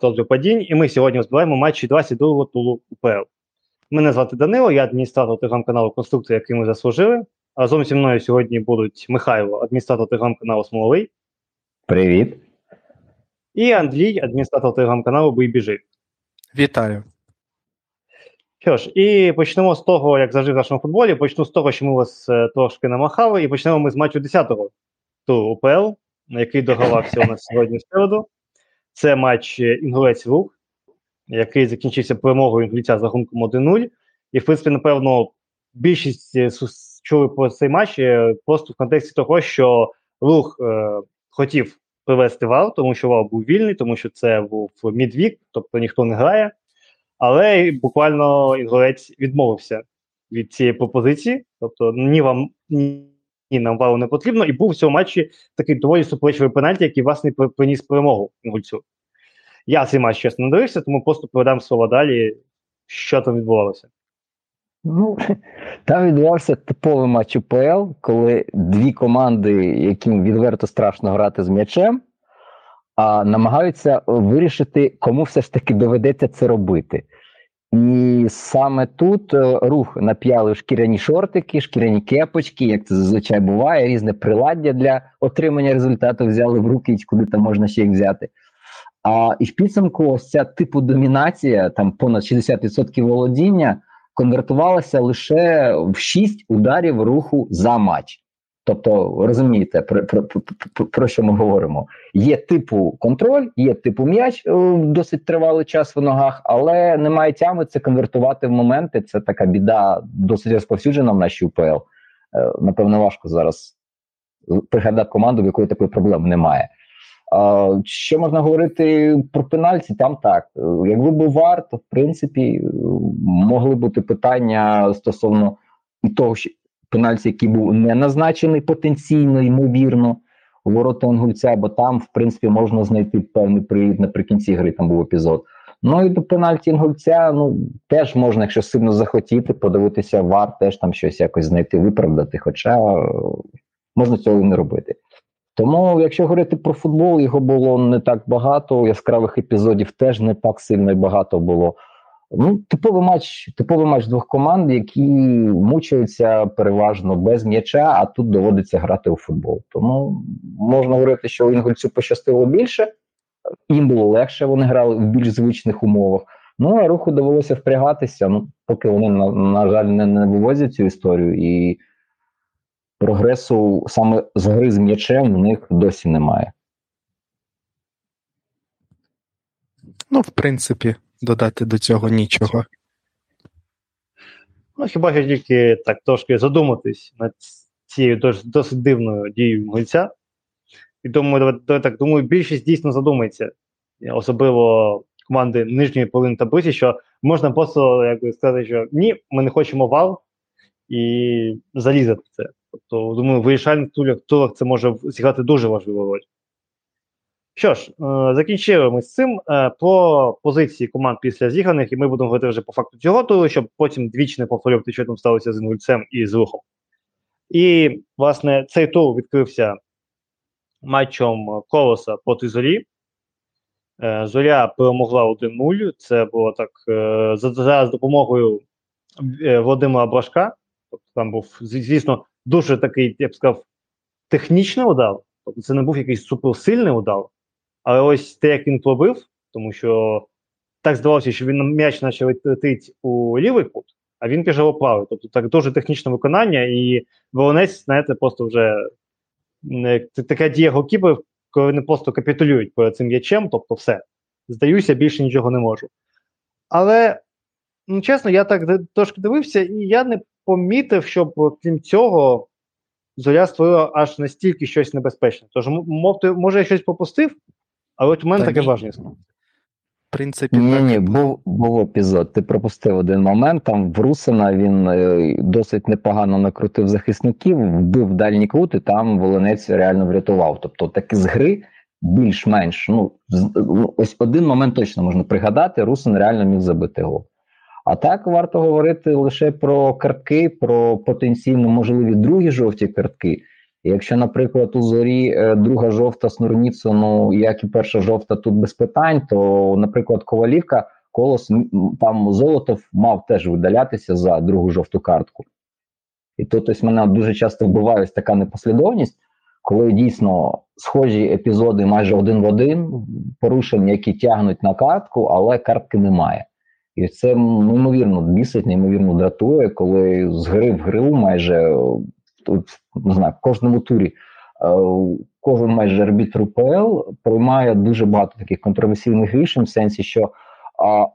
падінь, і ми сьогодні розбираємо матчі 22-го тулу УПЛ. Мене звати Данило, я адміністратор телеграм-каналу Конструкція, який ми заслужили. Разом зі мною сьогодні будуть Михайло, адміністратор телеграм-каналу Смоловий. Привіт. І Андрій, адміністратор телеграм-каналу Бий біжи. Вітаю. Що ж, і почнемо з того, як завжди в нашому футболі. Почну з того, що ми вас е, трошки намахали, і почнемо ми з матчу 10-го туру УПЛ, який доголався у нас сьогодні в середу. Це матч інгулець рух, який закінчився перемогою інгульця з рахунком 1-0. І, в принципі, напевно, більшість е, чули про цей матч е, просто в контексті того, що рух е, хотів привести вал, тому що вал був вільний, тому що це був мідвік, тобто ніхто не грає. Але буквально інгулець відмовився від цієї пропозиції. Тобто, ні вам ні, ні нам валу не потрібно, і був в цьому матчі такий доволі суперечливий пенальті, який власне приніс перемогу інгульцю. Я цей матч чесно не дивився, тому просто передам слово далі, що там відбувалося. Ну, там відбувався типовий матч УПЛ, коли дві команди, яким відверто страшно грати з м'ячем, а намагаються вирішити, кому все ж таки доведеться це робити. І саме тут е, рух нап'ялив шкіряні шортики, шкіряні кепочки, як це зазвичай буває, різне приладдя для отримання результату взяли в руки, куди там можна ще їх взяти. А і в підсумку ось ця типу домінація, там понад 60% володіння, конвертувалася лише в 6 ударів руху за матч. Тобто, розумієте, про, про, про, про що ми говоримо? Є типу контроль, є типу м'яч е, досить тривалий час в ногах, але немає тями це конвертувати в моменти. Це така біда, досить розповсюджена в нашій УПЛ. Е, напевно, важко зараз пригадати команду, в якої такої проблеми немає. Що можна говорити про пенальті? Там так. Якби був вар, то в принципі могли бути питання стосовно і того, пенальті, який був не назначений потенційно, ймовірно, ворота Онгульця, бо там, в принципі, можна знайти певний привід наприкінці гри, там був епізод. Ну і до пенальті Інгульця, ну теж можна, якщо сильно захотіти, подивитися вар, теж там щось якось знайти, виправдати, хоча можна цього не робити. Тому, якщо говорити про футбол, його було не так багато. Яскравих епізодів теж не так сильно і багато було. Ну, типовий матч, типовий матч двох команд, які мучаються переважно без м'яча, а тут доводиться грати у футбол. Тому можна говорити, що інгольцю пощастило більше, їм було легше, вони грали в більш звичних умовах. Ну а руху довелося впрягатися. Ну, поки вони на, на жаль не, не вивозять цю історію і прогресу саме з гри з м'ячем в них досі немає. Ну, в принципі, додати до цього нічого. Ну, хіба що тільки так трошки задуматись над цією досить, досить дивною дією гольця. І тому так думаю, більшість дійсно задумається, особливо команди нижньої половини таблиці, що можна просто як сказати, що ні, ми не хочемо вал і залізати це. Тобто, думаю, вирішальних турах це може зіграти дуже важливу роль. Що ж, е, закінчили ми з цим е, по позиції команд після зіграних, і ми будемо говорити вже по факту цього туру, щоб потім двічі не повторювати, що там сталося з інгульцем і з рухом. І, власне, цей тур відкрився матчем Колоса проти Зорі. Е, Зоря перемогла 1-0. Це було так за, за допомогою Володимира Брашка. Тобто там був, звісно, дуже такий, я б сказав, технічний удар. Тобто це не був якийсь суперсильний удар. Але ось те, як він пробив, тому що так здавалося, що він м'яч почав летить у лівий кут, а він пішов правий. Тобто так дуже технічне виконання, і волонець, знаєте, просто вже така дія голкіперів, коли вони просто капітулюють перед цим м'ячем, тобто все. Здаюся, більше нічого не можу. Але, ну чесно, я так трошки дивився, і я не помітив, щоб крім цього, зоря створила аж настільки щось небезпечне. Тож, може, я щось пропустив, але от у мене Та таке важне. В принципі, ні, ні, був був епізод. Ти пропустив один момент. Там в Русина він е, досить непогано накрутив захисників, вбив дальні кут, і там Волонець реально врятував. Тобто, так з гри більш-менш. Ну, ну, ось один момент точно можна пригадати. Русин реально міг забити гол. А так варто говорити лише про картки, про потенційно можливі другі жовті картки. Якщо, наприклад, у зорі е, друга жовта Снурніцу, ну як і перша жовта, тут без питань, то, наприклад, Ковалівка, колос там Золотов мав теж видалятися за другу жовту картку. І тут ось мене дуже часто вбиває така непослідовність, коли дійсно схожі епізоди майже один в один, порушення, які тягнуть на картку, але картки немає. І це неймовірно бісить, неймовірно дратує, коли з гри в гру майже не знаю, в кожному турі. Кожен майже арбітр УПЛ приймає дуже багато таких контроверсійних рішень, в сенсі, що а,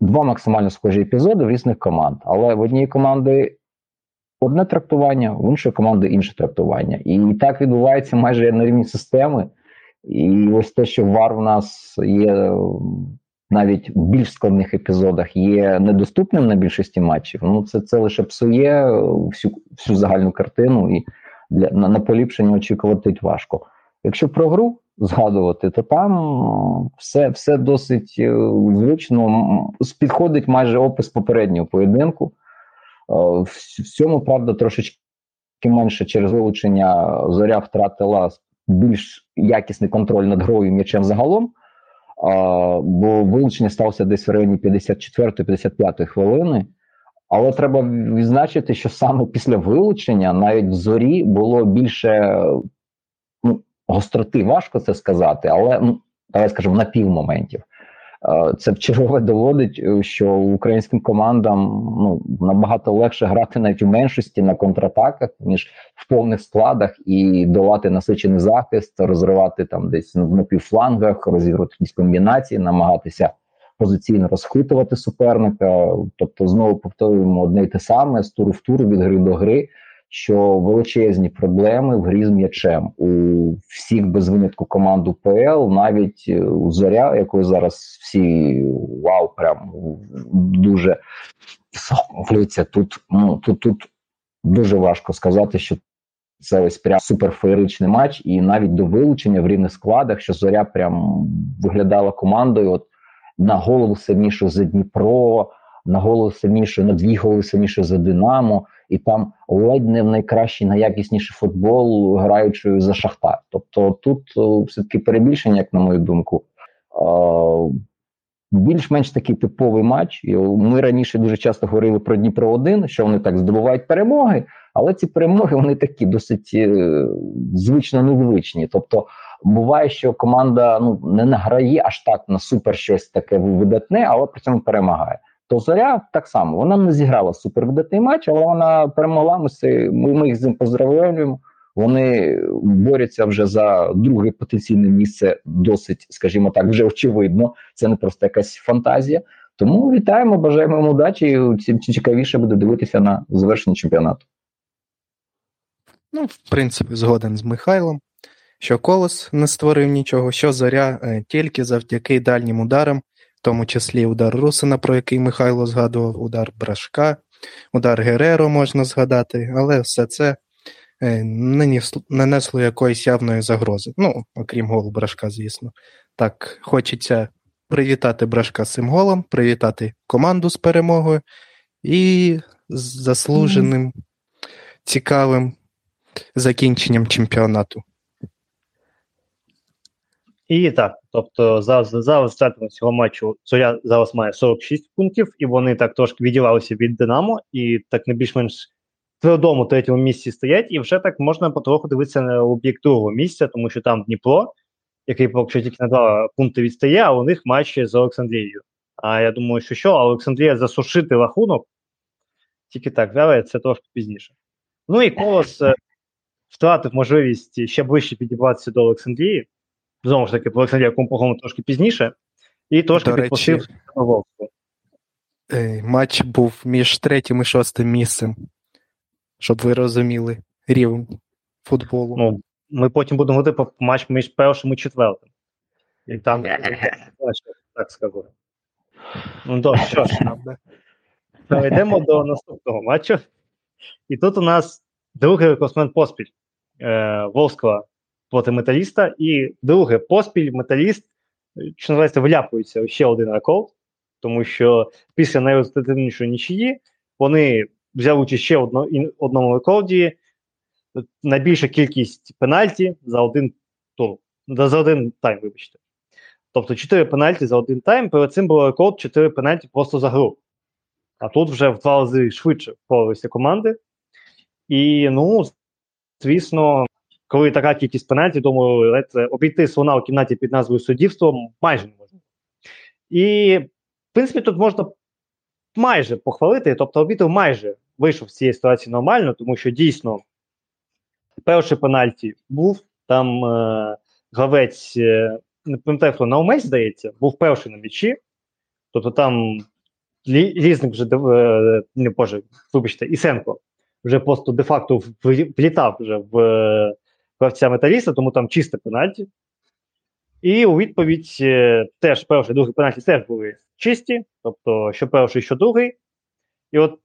два максимально схожі епізоди в різних команд. Але в одній команди одне трактування, в іншої команди інше трактування. І так відбувається майже на рівні системи. І ось те, що вар в нас є навіть в більш складних епізодах, є недоступним на більшості матчів. Ну це це лише псує всю всю загальну картину, і для на, на поліпшення очікувати важко. Якщо про гру згадувати, то там все все досить е, звично підходить майже опис попереднього поєдинку. Е, в цьому, правда, трошечки менше через вилучення зоря втратила більш якісний контроль над грою м'ячем загалом, бо вилучення сталося десь в районі 54-55 хвилини. Але треба відзначити, що саме після вилучення навіть в зорі було більше ну, гостроти, важко це сказати, але ну, давай скажемо на пів моментів. Е, це вчергове доводить, е, що українським командам ну набагато легше грати навіть в меншості на контратаках, ніж в повних складах, і долати насичений захист, розривати там десь на півфлангах, розігрувати якісь комбінації, намагатися позиційно розхитувати суперника. Тобто, знову повторюємо одне й те саме з туру в тур від гри до гри що величезні проблеми в грі з м'ячем у всіх без винятку команд УПЛ, навіть е, у зоря, якої зараз всі вау, прям дуже захоплюються. Тут ну тут тут дуже важко сказати, що це ось прям суперфеєричний матч, і навіть до вилучення в рівних складах, що зоря прям виглядала командою. От на голову сильнішою за Дніпро, на голову сильнішою, на дві голови сильнішою за Динамо і там ледь не в найкращий, найякісніший футбол, граючи за Шахтар. Тобто тут е, все таки перебільшення, як на мою думку. Більш-менш такий типовий матч. Ми раніше дуже часто говорили про Дніпро 1 що вони так здобувають перемоги, але ці перемоги вони такі досить е, звично незвичні. Тобто, буває, що команда ну не награє аж так на супер щось таке видатне, але при цьому перемагає то зоря так само вона не зіграла супервидатний матч, але вона перемогла. Ми ми, їх з ним поздравляємо. Вони борються вже за друге потенційне місце, досить, скажімо так, вже очевидно. Це не просто якась фантазія. Тому вітаємо, бажаємо їм удачі. Цим цікавіше буде дивитися на завершення чемпіонату. Ну, в принципі, згоден з Михайлом, що колос не створив нічого, що зоря е, тільки завдяки дальнім ударам в тому числі удар Русина, про який Михайло згадував, удар Брашка, удар Гереро можна згадати, але все це е, не нанесло якоїсь явної загрози. Ну, окрім голу Брашка, звісно. Так, хочеться привітати Брашка з цим голом, привітати команду з перемогою і з заслуженим, цікавим закінченням чемпіонату. І так, тобто за за результатами цього матчу Зоря зараз має 46 пунктів, і вони так трошки відділалися від Динамо, і так не більш-менш твердому третьому місці стоять, і вже так можна потроху дивитися на об'єкт другого місця, тому що там Дніпро, який поки що тільки на два пункти відстає, а у них матчі з Олександрією. А я думаю, що що, Олександрія засушити рахунок, тільки так, але це трошки пізніше. Ну і колос е, втратив можливість ще ближче підібратися до Олександрії знову ж таки, про Олександрія поговоримо трошки пізніше, і трошки підпустив Волку. Матч був між третім і шостим місцем, щоб ви розуміли рівень футболу. Ну, Ми потім будемо говорити про матч між першим і четвертим. І там так скажу. Ну, то, що ж, перейдемо до наступного матчу. І тут у нас другий рекордсмен поспіль е, Волского проти металіста. І друге, поспіль металіст, що називається, вляпується ще один рекорд, тому що після найрезультативнішої нічиї вони взяли участь ще одно, одному рекорді. найбільша кількість пенальті за один тур. За один тайм, вибачте. Тобто 4 пенальті за один тайм, перед цим було рекорд 4 пенальті просто за гру. А тут вже в два рази швидше впоралися команди. І, ну, звісно, коли така кількість пенальті, думаю, це обійти слона у кімнаті під назвою суддівство майже не можна. І, в принципі, тут можна майже похвалити, тобто обітер майже вийшов з цієї ситуації нормально, тому що дійсно перший пенальті був, там е, гравець, е, не пам'ятаю, хто Наумець, здається, був перший на м'ячі. Тобто там лі, різник вже е, не боже, вибачте, Ісенко вже просто де-факто влітав вже в е, гравця металіста, тому там чисте пенальті. І у відповідь е, теж перший другий пенальті теж були чисті, тобто що перший, що другий. І от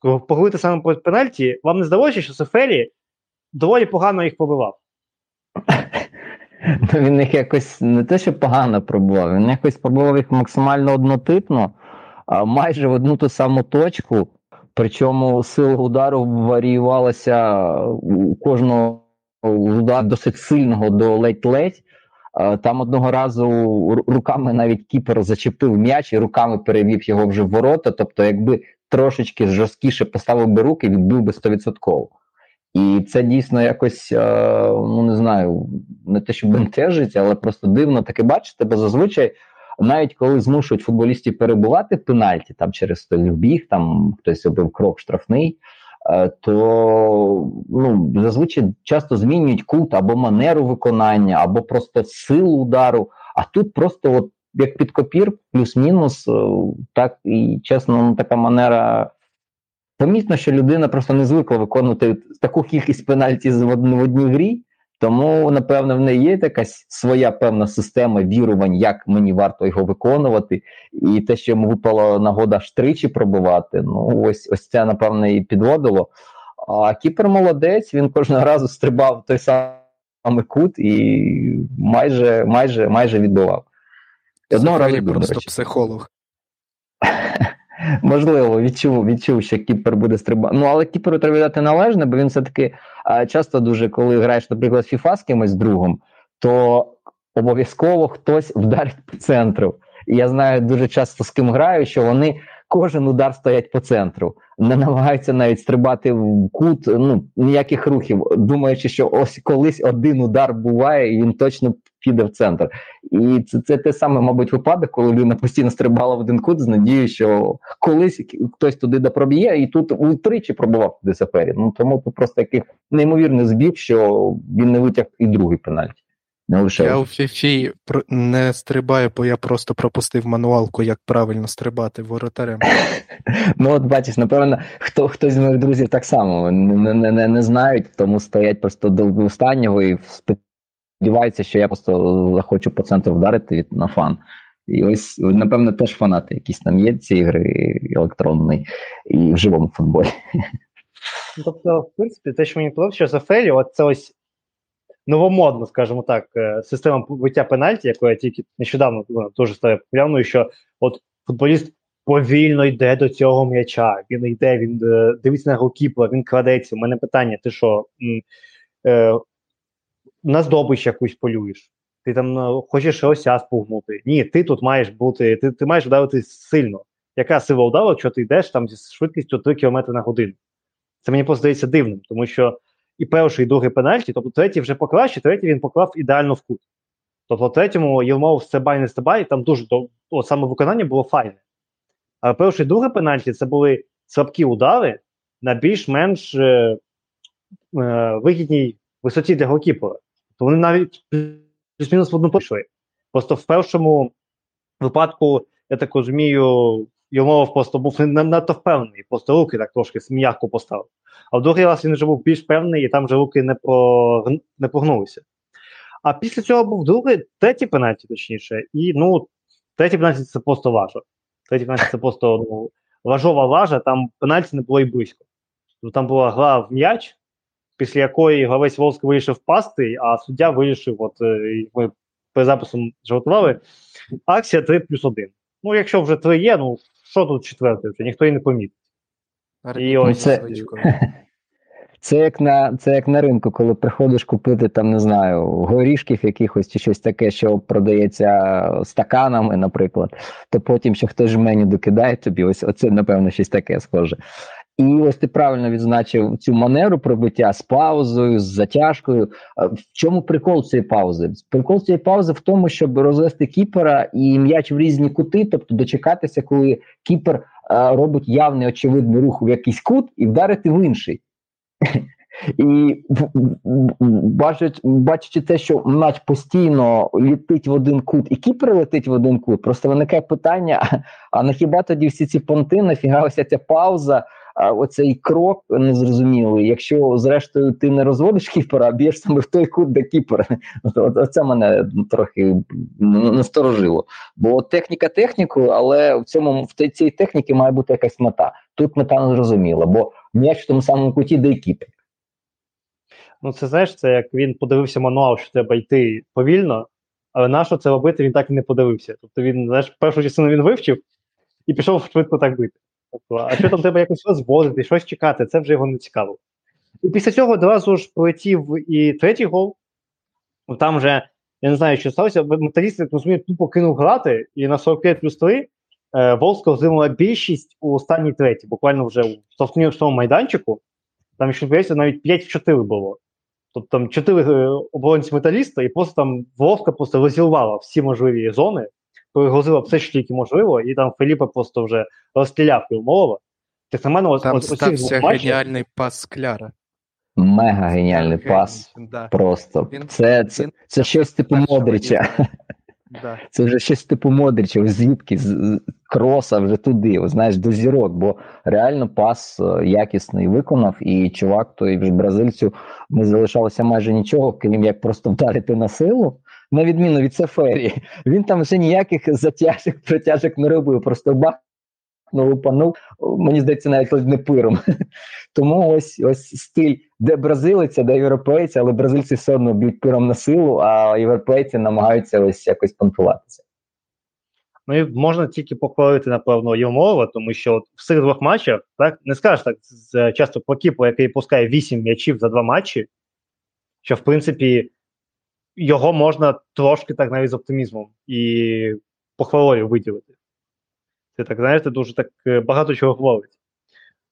поговорити саме про пенальті, вам не здалося, що Сефелі доволі погано їх побивав? Ну, Він їх якось не те, що погано пробував, він якось пробував їх максимально однотипно, майже в одну ту саму точку. Причому сила удару варіювалася у кожного удару досить сильного до ледь-ледь. Там одного разу руками навіть кіпер зачепив м'яч і руками перевів його вже в ворота. Тобто, якби трошечки жорсткіше поставив би руки, відбив би 100%. І це дійсно якось, ну не знаю, не те, що бентежить, але просто дивно таке бачити, бо зазвичай, навіть коли змушують футболістів перебувати в пенальті там через вбіг, там хтось робив крок штрафний. Е, то ну, зазвичай часто змінюють кут або манеру виконання, або просто силу удару. А тут просто от як під копір, плюс-мінус, е, так і чесно, ну, така манера. Помітно, що людина просто не звикла виконувати таку кількість пенальті в одній грі, тому, напевно, в неї є якась своя певна система вірувань, як мені варто його виконувати, і те, що йому випала нагода аж тричі пробувати, ну ось ось це, напевно, і підводило. А Кіпер молодець, він кожного разу стрибав той самий кут і майже майже, майже відбивав. Одного разу просто психолог. Можливо, відчув, відчув, що Кіпер буде стрибати. Ну, але Кіперу треба віддати належне, бо він все-таки часто дуже, коли граєш, наприклад, фіфа з кимось другом, то обов'язково хтось вдарить по центру. Я знаю дуже часто з ким граю, що вони кожен удар стоять по центру, не намагаються навіть стрибати в кут, ну ніяких рухів, думаючи, що ось колись один удар буває, і він точно піде в центр. І це це те саме, мабуть, випадок, коли людина постійно стрибала в один кут з надією, що колись хтось туди допроб'є, і тут утричі пробував туди сапері. Ну тому просто такий неймовірний збіг, що він не витяг і другий пенальті. Не лише. Я у Фіфі не стрибаю, бо я просто пропустив мануалку, як правильно стрибати воротарем. Ну, от бачиш, напевно, хто хтось з моїх друзів так само не не, не, не знають, тому стоять просто до останнього і сподіваються, що я просто захочу по центру вдарити на фан. І ось, напевно, теж фанати якісь там є ці ігри електронної і в живому футболі. Тобто, в принципі, те, що мені подобається, що за Фелі, от це ось новомодна, скажімо так, е, система побиття пенальті, яку я тільки нещодавно ну, дуже став популярною, що от футболіст повільно йде до цього м'яча. Він йде, він е, дивиться на голкіпера, він крадеться. У мене питання: ти що е, на здобич якусь полюєш? Ти там е, хочеш ося спугнути? Ні, ти тут маєш бути, ти ти маєш вдарити сильно. Яка сила удару, якщо ти йдеш там зі швидкістю 3 км на годину? Це мені просто здається дивним, тому що і перший, і другий пенальті, тобто третій вже покраще, третій він поклав ідеально в кут. Тобто, третьому Єлмов стебай не стебай, там дуже о, саме виконання було файне. А перший і другий пенальті це були слабкі удари на більш-менш е, е, вигідній висоті для голкіпера. То вони навіть плюс-мінус в одну пішли. Просто в першому випадку, я так розумію, Йомов просто був не надто впевнений, просто руки так трошки м'яко поставив. А в другий раз він вже був більш певний, і там вже руки не про, не прогнулися. А після цього був другий, третій пенальті, точніше, і ну, третій пенальті це просто важа. Третій пенальті це просто ну, важова важа, там пенальті не було і близько. Там була гра в м'яч, після якої гравець Волск вирішив пасти, а суддя вирішив, от ми перед записом жартували, акція 3 плюс 1. Ну, якщо вже 3 є, ну що тут четвертий вже, ніхто і не помітить. І ось... це, Це як на це як на ринку, коли приходиш купити там, не знаю, горішків якихось чи щось таке, що продається стаканами, наприклад, то потім ще хтось ж меню докидає тобі. Ось оце, напевно, щось таке схоже. І ось ти правильно відзначив цю манеру пробиття з паузою, з затяжкою. В чому прикол цієї паузи? Прикол цієї паузи в тому, щоб розвести кіпера і м'яч в різні кути, тобто дочекатися, коли кіпер а, робить явний очевидний рух в якийсь кут і вдарити в інший. І бачачи те, що м'яч постійно літить в один кут, і кіпер летить в один кут, просто виникає питання: а на хіба тоді всі ці понти, нафіга ця пауза, оцей крок незрозумілий, якщо зрештою ти не розводиш кіпера, а б'єш саме в той кут, де кіпер. Оце мене трохи насторожило. Бо техніка техніку, але в цьому в цій техніці має бути якась мета. Тут мета не зрозуміла, бо м'яч в тому самому куті, де кіпер. Ну, це знаєш, це як він подивився мануал, що треба йти повільно, але на що це робити, він так і не подивився. Тобто він, знаєш, першу частину він вивчив і пішов швидко так бити. Тобто, а що там треба якось розводити, щось чекати, це вже його не цікаво. І після цього одразу ж полетів і третій гол. Там вже, я не знаю, що сталося, металіст, як розумію, тупо кинув грати, і на 45 плюс 3 е, Волска займала більшість у останній третій, буквально вже у штовхнівському майданчику. Там, якщо здається, навіть 5 в 4 було. Тобто там 4 е, оборонці металіста, і просто там Волска просто розірвала всі можливі зони перегрузила все, що тільки можливо, і там Феліпе просто вже розстріляв Півмолова. Так на мене, Там ось, стався геніальний пас Кляра. Мега геніальний пас. Да. Просто. Він- це, це, він- це щось типу Модрича. Да. Це вже щось типу Модрича, звідки з з кроса вже туди, знаєш, до зірок, бо реально пас е, якісний виконав, і чувак, той вже бразильцю не залишалося майже нічого, крім як просто вдарити на силу. На відміну від Сефері, він там вже ніяких затяжок, протяжок не робив, просто бахнув, упанув, мені здається, навіть не пиром. Тому ось ось стиль, де бразилець, де європейці, але бразильці все одно б'ють пиром на силу, а європейці намагаються ось якось понтуватися. Ну і можна тільки похвалити, напевно, Євмолова, тому що от в цих двох матчах, так, не скажеш так з, часто про Кіпу, який пускає 8 м'ячів за два матчі, що в принципі його можна трошки так навіть з оптимізмом і похвалою виділити. Це так, знаєте, дуже так е, багато чого хвалить.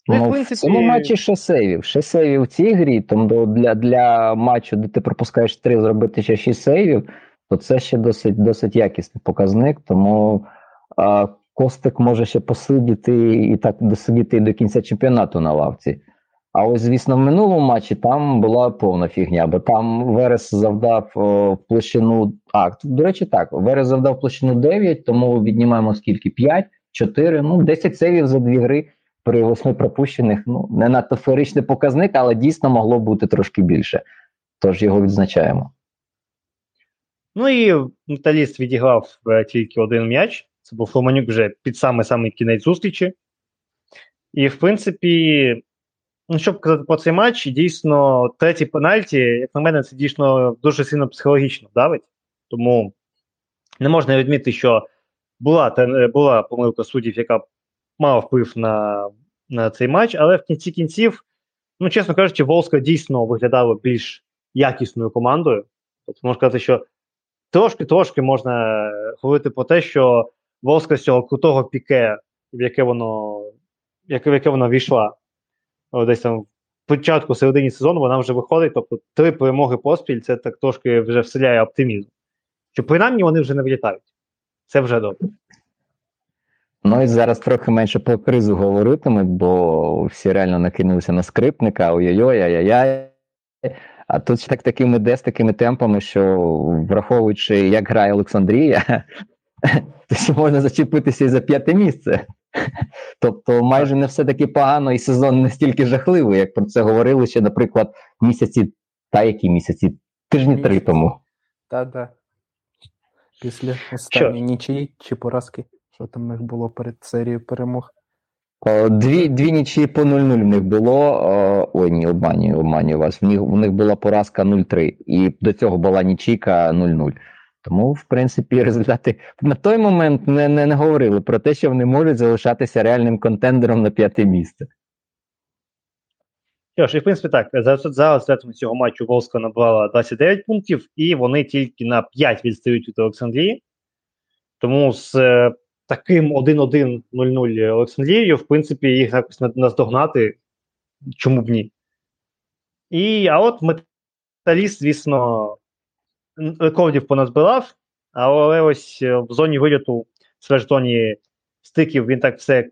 Ну, в цьому матчі ще сейвів. Ще сейвів в цій грі, тому для, для матчу, де ти пропускаєш три, зробити ще 6 сейвів, то це ще досить, досить якісний показник. Тому а, Костик може ще посидіти і так досидіти і до кінця чемпіонату на лавці. А ось, звісно, в минулому матчі там була повна фігня, бо там Верес завдав о, площину. А, до речі, так, Верес завдав площину 9, тому віднімаємо скільки? 5, 4, ну 10 сейвів за дві гри при восьми пропущених. Ну, не надто феєричний показник, але дійсно могло бути трошки більше. Тож його відзначаємо. Ну і металіст відіграв е, тільки один м'яч. Це був Фоманюк вже під самий самий кінець зустрічі. І, в принципі, ну, щоб казати про цей матч, дійсно, третій пенальті, як на мене, це дійсно дуже сильно психологічно давить. Тому не можна відмітити, що була, те- була помилка суддів, яка мала вплив на, на цей матч, але в кінці кінців, ну, чесно кажучи, Волска дійсно виглядала більш якісною командою. Тобто, можна сказати, що трошки-трошки можна говорити про те, що Волска з цього крутого піке, в яке воно, яке, в яке вона війшла, десь там в початку середині сезону, вона вже виходить. Тобто три перемоги поспіль, це так трошки вже вселяє оптимізм. Що принаймні вони вже не влітають. Це вже добре. Ну і зараз трохи менше про кризу говоритимуть, бо всі реально накинулися на скрипника, ой-ой-ой, ай-яй-яй. А тут так такими де з такими темпами, що враховуючи, як грає Олександрія, то ще можна зачепитися і за п'яте місце. Тобто, майже не все таки погано, і сезон настільки жахливий, як про це говорили ще, наприклад, місяці, та які місяці, тижні три тому. Та-да. Після останньої нічиї чи поразки, що там в них було перед серією перемог. Дві, дві нічі по 0-0 в них було. Ой, ні, обманюю, обманюю вас. В них, в них була поразка 0-3, і до цього була нічийка 0-0. Тому, в принципі, результати на той момент не, не, не говорили про те, що вони можуть залишатися реальним контендером на п'яте місце. Що ж, і в принципі так, за, за результатами цього матчу Волска набрала 29 пунктів, і вони тільки на 5 відстають від Олександрії. Тому з е, таким 1-1-0-0 Олександрією, в принципі, їх якось наздогнати, чому б ні. І, А от металіст, звісно, рекордів поназбирав, але ось е, в зоні виліту, в зоні стиків, він так все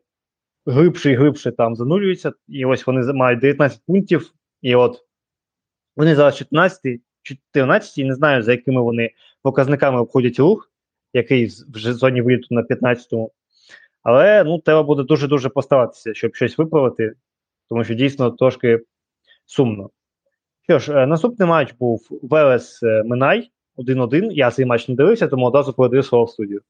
глибше і глибше там занулюється. І ось вони мають 19 пунктів, і от вони зараз 14, 14, і не знаю, за якими вони показниками обходять рух, який вже в зоні виліту на 15-му. Але ну, треба буде дуже-дуже постаратися, щоб щось виправити, тому що дійсно трошки сумно. Що ж, е, наступний матч був Велес е, Минай 1-1. Я цей матч не дивився, тому одразу передаю слово в студію.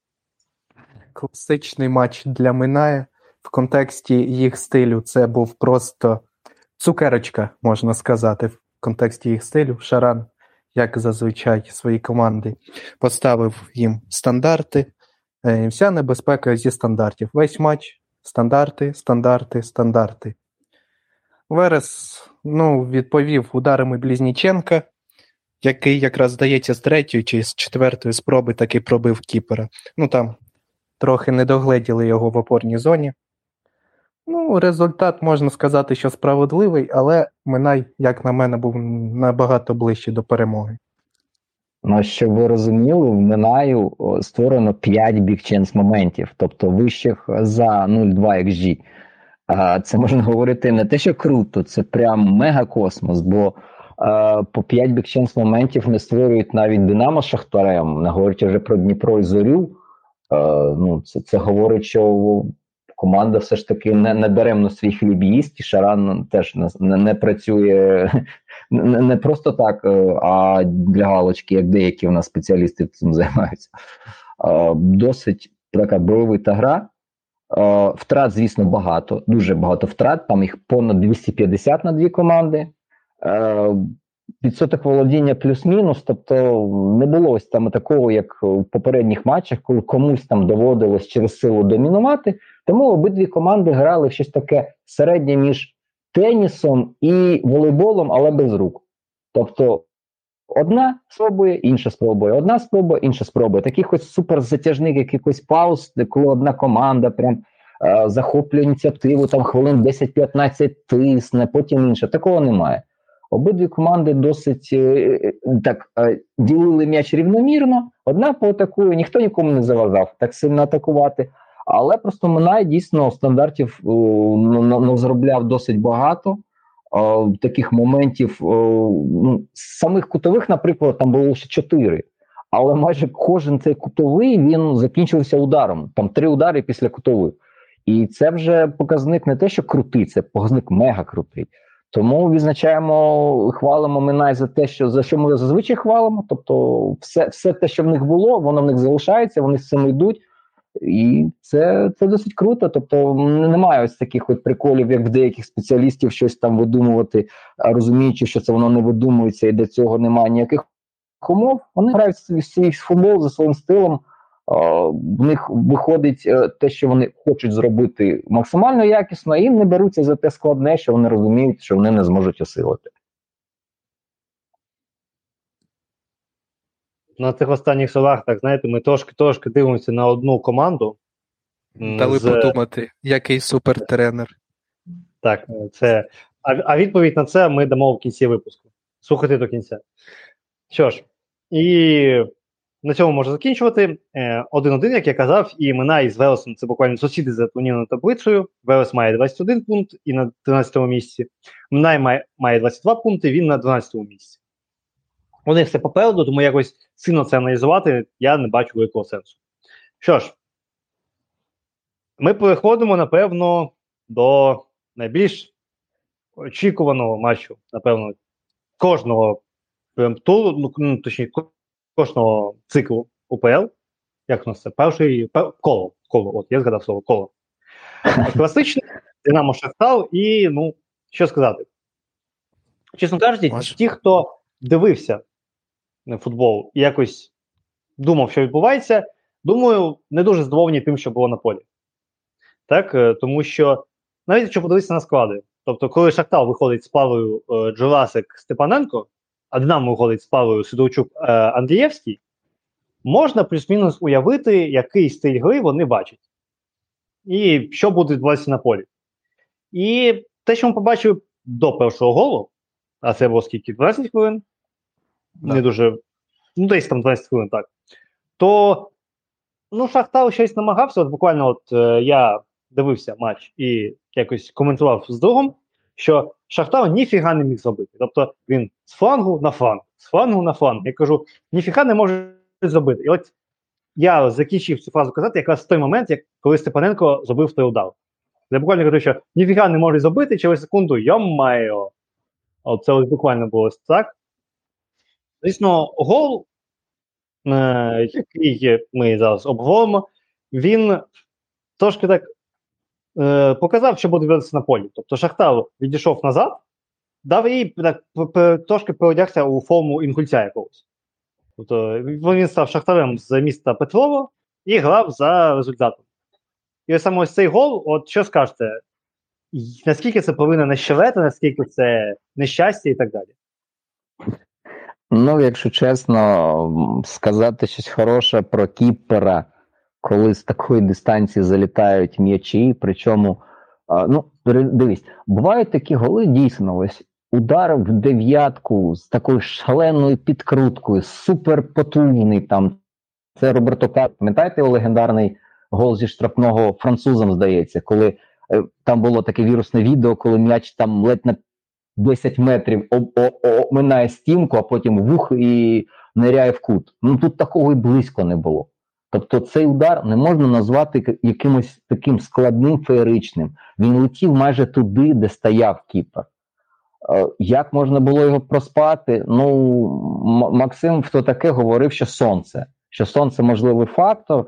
Класичний матч для Минає. В контексті їх стилю це був просто цукерочка, можна сказати, в контексті їх стилю. Шаран, як зазвичай, свої команди поставив їм стандарти. Е, вся небезпека зі стандартів. Весь матч стандарти, стандарти, стандарти. Верес ну, відповів ударами Блізніченка, який якраз здається з третьої чи з четвертої спроби таки пробив Кіпера. Ну там трохи не догледіли його в опорній зоні. Ну, результат можна сказати, що справедливий, але Минай, як на мене, був набагато ближче до перемоги. Ну, щоб ви розуміли, в Минаю створено 5 бікченс моментів, тобто вищих за 0,2 XG. Це можна говорити не те, що круто, це прям мега-космос, бо по 5 бікченс моментів не створюють навіть Динамо з Шахтарем, не говорячи вже про Дніпро і Зорю. Ну, Це це говорить, що команда все ж таки не не даремно свій хліб їсть, і Шаран теж не, не працює не, не просто так, е, а для галочки, як деякі у нас спеціалісти цим займаються. Досить така бойовита гра. Втрат, звісно, багато, дуже багато втрат. Там їх понад 250 на дві команди. Відсоток володіння плюс-мінус, тобто не було ось там такого, як в попередніх матчах, коли комусь там доводилось через силу домінувати. Тому обидві команди грали в щось таке середнє між тенісом і волейболом, але без рук. Тобто одна спробує, інша спробує, одна спроба, інша спробує. Таких ось суперзатяжних якихось пауз, коли одна команда прям е, захоплює ініціативу, там хвилин 10-15 тисне, потім інша. Такого немає. Обидві команди досить е, е, так е, ділили м'яч рівномірно. Одна поатакує, ніхто нікому не заважав так сильно атакувати. Але просто Минай дійсно стандартів не зробляв досить багато. Таких моментів ну, самих кутових, наприклад, там було лише чотири. Але майже кожен цей кутовий він закінчився ударом. Там три удари після кутових. І це вже показник не те, що крутий, це показник мега крутий. Тому відзначаємо, хвалимо Минай за те, що за що ми зазвичай хвалимо. Тобто, все все те, що в них було, воно в них залишається, вони з цим йдуть. І це це досить круто. Тобто немає ось таких от приколів, як в деяких спеціалістів щось там видумувати, розуміючи, що це воно не видумується, і до цього немає ніяких умов. Вони грають свій футбол за своїм стилом. В них виходить е, те, що вони хочуть зробити максимально якісно, і не беруться за те складне, що вони розуміють, що вони не зможуть осилити. На цих останніх словах, так знаєте, ми трошки трошки дивимося на одну команду. Дали з... подумати, який супертренер. Так, це. А а відповідь на це ми дамо в кінці випуску. Слухайте до кінця. Що ж, і на цьому можна закінчувати. Е, один-один, як я казав, і імена із Велесом це буквально сусіди за турнірною таблицею. Велес має 21 пункт і на 13 місці. Минай має, має 22 пункти, він на 12 місці. У них все попереду, тому якось сильно це аналізувати я не бачу великого сенсу. Що ж, ми переходимо, напевно, до найбільш очікуваного матчу, напевно, кожного туру, ну, ну, точніше, кожного циклу УПЛ. Як у нас це? Перший коло. коло, От, я згадав слово коло. Класичний Динамо Шахтар і, ну, що сказати. Чесно кажучи, ті, хто дивився футбол і якось думав, що відбувається, думаю, не дуже здоволені тим, що було на полі. Так, е, Тому що навіть якщо подивитися на склади, Тобто, коли Шахтар виходить з парою е, Джурасик Степаненко, а Динамо виходить з парою Сидорчук е, Андрієвський, можна плюс-мінус уявити, який стиль гри вони бачать. І що буде відбуватися на полі. І те, що ми побачили до першого голу, а це було скільки 20 хвилин, Да. не дуже, ну, десь там 20 хвилин, так. То ну, Шахтар щось намагався. От буквально от е, я дивився матч і якось коментував з другом, що Шахтар ніфіга не міг зробити. Тобто він з флангу на фланг, з флангу на фланг. Я кажу, ніфіга не може зробити. І от я закінчив цю фразу казати якраз в той момент, як коли Степаненко зробив той удар. Я буквально кажу, що ніфіга не може зробити, через секунду йо-майо. Це ось буквально було так. Звісно, гол, е, який ми зараз обговоримо, він трошки так е, показав, що буде відбуватися на полі. Тобто Шахтар відійшов назад, дав їй так, трошки переодягся у форму інгульця якогось. Тобто він став шахтарем з міста Петрово і грав за результатом. І ось саме ось цей гол, от що скажете, наскільки це повинно нещавити, наскільки це нещастя і так далі. Ну, якщо чесно, сказати щось хороше про кіпера, коли з такої дистанції залітають м'ячі, причому, ну, дивись, бувають такі голи, дійсно, ось удар в дев'ятку з такою шаленою підкруткою, суперпотужний там. Це Роберто Карлос. Пам'ятаєте його легендарний гол зі штрафного французом, здається, коли е, там було таке вірусне відео, коли м'яч там ледь на 10 метрів об, о, о, минає стінку, а потім вух і ниряє в кут. Ну тут такого і близько не було. Тобто цей удар не можна назвати якимось таким складним феєричним. Він летів майже туди, де стояв кіпер. Е, Як можна було його проспати? Ну, Максим в то таке говорив, що сонце, що сонце можливий фактор,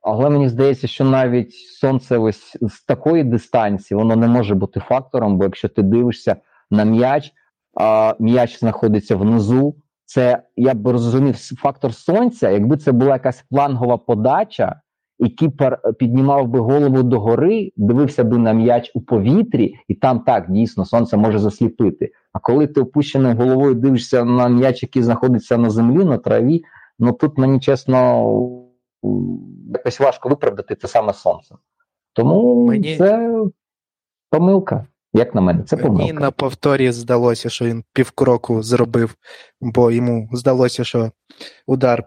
але мені здається, що навіть сонце ось з такої дистанції воно не може бути фактором, бо якщо ти дивишся на м'яч, а м'яч знаходиться внизу. Це я б розумів фактор сонця, якби це була якась флангова подача, і кіпер е, піднімав би голову догори, дивився би на м'яч у повітрі, і там так дійсно сонце може засліпити. А коли ти опущеною головою дивишся на м'яч, який знаходиться на землі, на траві, ну тут мені чесно якось важко виправдати це саме сонце. Тому Мені- це помилка. Як на мене, це помилка. Мені на повторі здалося, що він півкроку зробив, бо йому здалося, що удар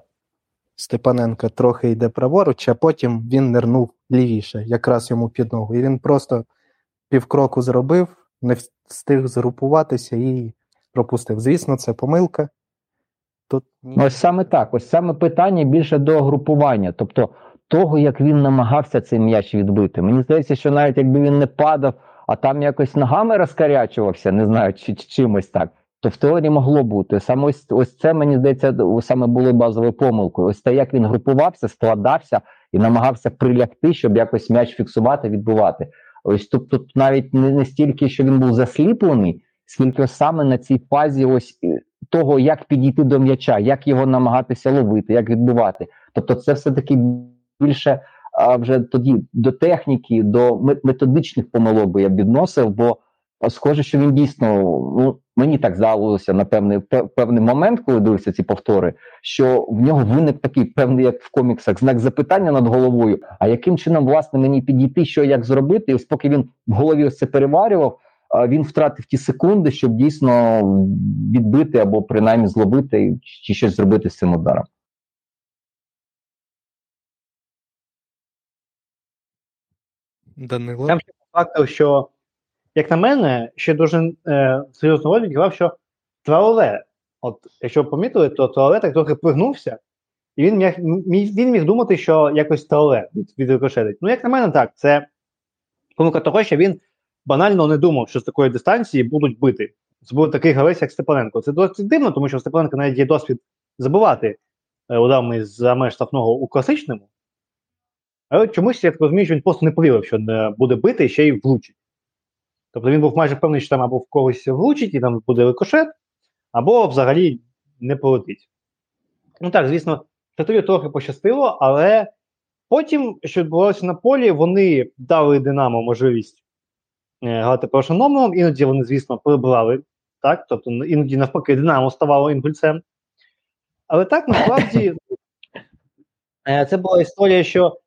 Степаненка трохи йде праворуч, а потім він нирнув лівіше, якраз йому під ногу. І він просто півкроку зробив, не встиг згрупуватися і пропустив. Звісно, це помилка. Тут Ось саме так. Ось саме питання більше до групування, тобто того, як він намагався цей м'яч відбити. Мені здається, що навіть якби він не падав, а там якось ногами розкарячувався, не знаю, чи, чи чимось так, то в теорії могло бути. Саме ось, ось це мені здається, саме було базовою помилкою. Ось те, як він групувався, складався і намагався прилягти, щоб якось м'яч фіксувати, відбувати. Ось тут, тут навіть не, не стільки, що він був засліплений, скільки саме на цій фазі, ось е, того, як підійти до м'яча, як його намагатися ловити, як відбувати. Тобто, це все таки більше а, вже тоді до техніки, до ме- методичних помилок би я відносив, бо схоже, що він дійсно ну мені так здалося на певний певний момент, коли дивився ці повтори, що в нього виник такий певний, як в коміксах, знак запитання над головою. А яким чином власне мені підійти, що як зробити? І ось поки він в голові ось це переварював. Він втратив ті секунди, щоб дійсно відбити або принаймні зловити чи щось зробити з цим ударом. Данило. Там ще фактор, що, як на мене, ще дуже е, серйозну роль відіграв, що Траоле, от якщо ви помітили, то Траоле так трохи пригнувся, і він міг, він міг думати, що якось Траоле від, відрикошетить. Ну, як на мене, так, це помилка того, що він банально не думав, що з такої дистанції будуть бити. Це був такий гравець, як Степаненко. Це досить дивно, тому що у Степаненка навіть є досвід забивати е, ударами за меж штрафного у класичному. Але чомусь я так розумію, що він просто не повірив, що не буде бити і ще й влучить. Тобто він був майже впевнений, що там або в когось влучить, і там буде рикошет, або взагалі не полетить. Ну так, звісно, Шахтарю трохи пощастило, але потім, що відбувалося на полі, вони дали Динамо можливість е, грати першим номером, іноді вони, звісно, прибрали, так? Тобто іноді навпаки Динамо ставало інгульцем. Але так насправді е, це була історія, що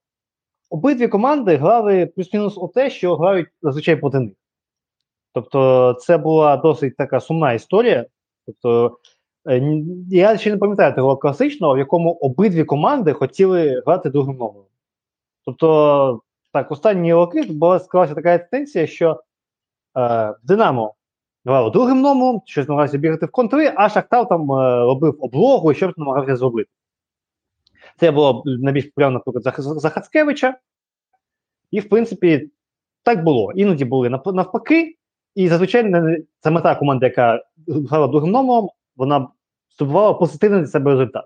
обидві команди грали плюс-мінус у те, що грають зазвичай проти них. Тобто, це була досить така сумна історія. Тобто, е, я ще не пам'ятаю того класичного, в якому обидві команди хотіли грати другим номером. Тобто, так, останні роки була склалася така тенденція, що е, Динамо грало другим номером, щось намагався бігати в контри, а Шахтар там е, робив облогу і щось намагався зробити. Це було найбільш популярно, наприклад, за Хацкевича. І, в принципі, так було. Іноді були навпаки, і зазвичай це мета команди, яка грала другим номером, вона здобувала позитивний для себе результат.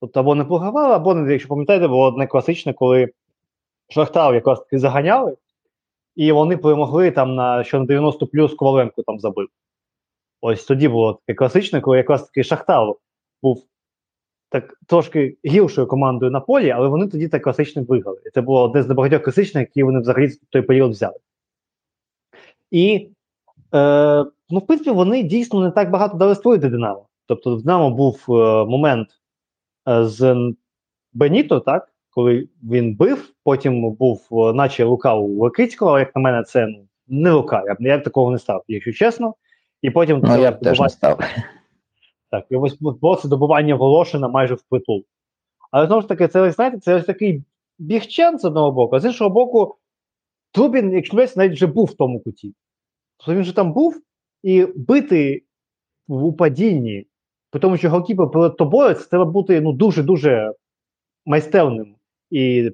Тобто, або не програвала, або, якщо пам'ятаєте, було одне класичне, коли Шахтар якраз таки заганяли, і вони перемогли там на що на 90 плюс Коваленко там забив. Ось тоді було таке класичне, коли якраз таки Шахтар був так трошки гіршою командою на полі, але вони тоді так класично виграли. Це було одне з небагатьох класичних, які вони взагалі в той період взяли. І, е, ну, в принципі, вони дійсно не так багато дали створити Динамо. Тобто, в Динамо був е, момент е, з Беніто, так, коли він бив, потім був, е, наче Лука у Лакицького, як на мене, це ну, не Лука. Я б я б такого не став, якщо чесно. І потім ну, я б теж не став. Так, і ось це добування Волошина майже впритул. Але знову ж таки, це знаєте, це ось такий бігчен з одного боку, а з іншого боку, Трубін, якщо весь навіть вже був в тому куті. Тобто він вже там був і бити в падінні, при тому, що голкіпер перед тобою, це треба бути ну, дуже-дуже майстерним і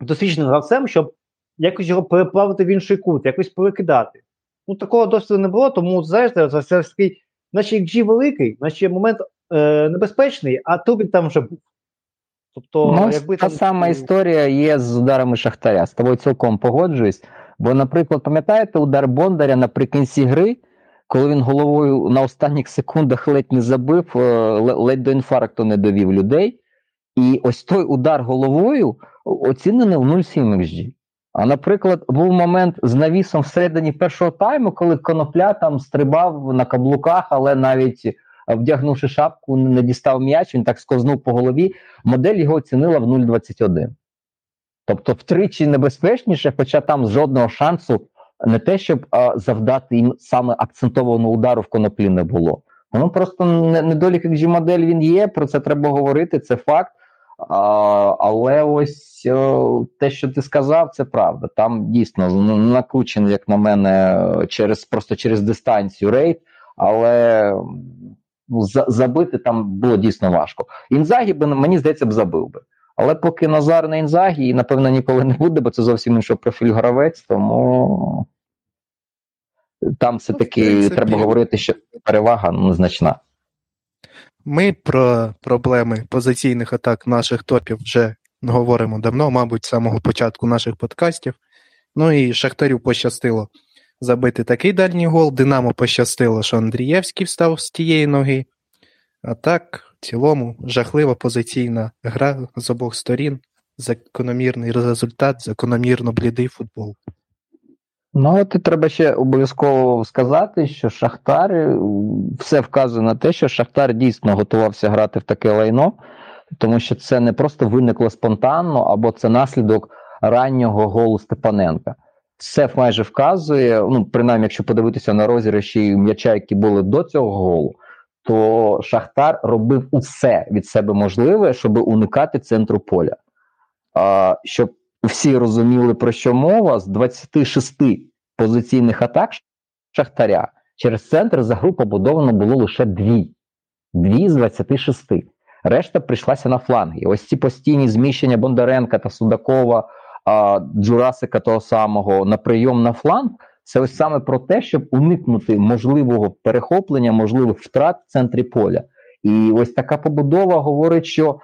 досвідченим гравцем, щоб якось його переплавити в інший кут, якось перекидати. Ну, такого досвіду не було, тому знаєш, це, це такий наче як G великий, наче момент е, небезпечний, а Трубін там вже був. Тобто, ну, якби та там... сама історія є з ударами Шахтаря. З тобою цілком погоджуюсь. Бо, наприклад, пам'ятаєте удар Бондаря наприкінці гри, коли він головою на останніх секундах ледь не забив, е, ледь до інфаркту не довів людей. І ось той удар головою оцінений в 0,7 XG. А наприклад, був момент з навісом всередині першого тайму, коли конопля там стрибав на каблуках, але навіть е, вдягнувши шапку, не дістав м'яч, він так сковзнув по голові. Модель його оцінила в 0,21. Тобто втричі небезпечніше, хоча там жодного шансу не те, щоб а, завдати їм саме акцентованого удару в коноплі не було. Воно просто недолік як модель він є, про це треба говорити, це факт. А, Але ось о, те, що ти сказав, це правда. Там дійсно накручений, як на мене, через просто через дистанцію рейд, але ну, за, забити там було дійсно важко. Інзагі би мені здається б забив би. Але поки Назар на інзагі, і напевно ніколи не буде, бо це зовсім інший профіль гравець, тому там все таки ну, треба говорити, що перевага ну, значна. Ми про проблеми позиційних атак наших топів вже говоримо давно, мабуть, з самого початку наших подкастів. Ну і Шахтарю пощастило забити такий дальній гол. Динамо пощастило, що Андрієвський встав з тієї ноги. А так, в цілому, жахлива позиційна гра з обох сторін, закономірний результат, закономірно блідий футбол. Ну, от і треба ще обов'язково сказати, що Шахтар е, все вказує на те, що Шахтар дійсно готувався грати в таке лайно, тому що це не просто виникло спонтанно, або це наслідок раннього голу Степаненка. Все майже вказує, ну, принаймні, якщо подивитися на розіграші м'яча, які були до цього голу, то Шахтар робив усе від себе можливе, щоб уникати центру поля. А, Щоб всі розуміли, про що мова, з 26 позиційних атак Шахтаря через центр за гру побудовано було лише дві. Дві з 26. Решта прийшлася на фланги. Ось ці постійні зміщення Бондаренка та Судакова, а, Джурасика того самого на прийом на фланг. Це ось саме про те, щоб уникнути можливого перехоплення, можливих втрат в центрі поля. І ось така побудова говорить, що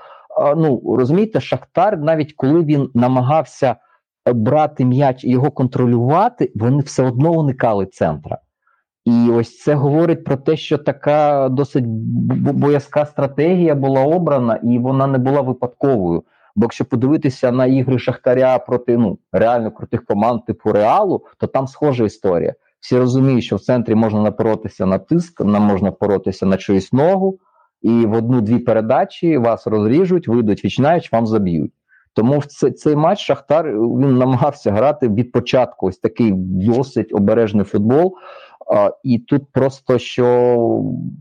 ну розумієте, Шахтар, навіть коли він намагався е, брати м'яч і його контролювати, вони все одно уникали центра. І ось це говорить про те, що така досить боязка стратегія була обрана, і вона не була випадковою. Бо якщо подивитися на ігри Шахтаря проти ну реально крутих команд типу Реалу, то там схожа історія. Всі розуміють, що в центрі можна напоротися на тиск, нам можна поротися на чиюсь ногу, і в одну-дві передачі вас розріжуть, вийдуть вічнають, вам заб'ють. Тому в цей, цей матч Шахтар він намагався грати від початку ось такий досить обережний футбол. А, І тут просто що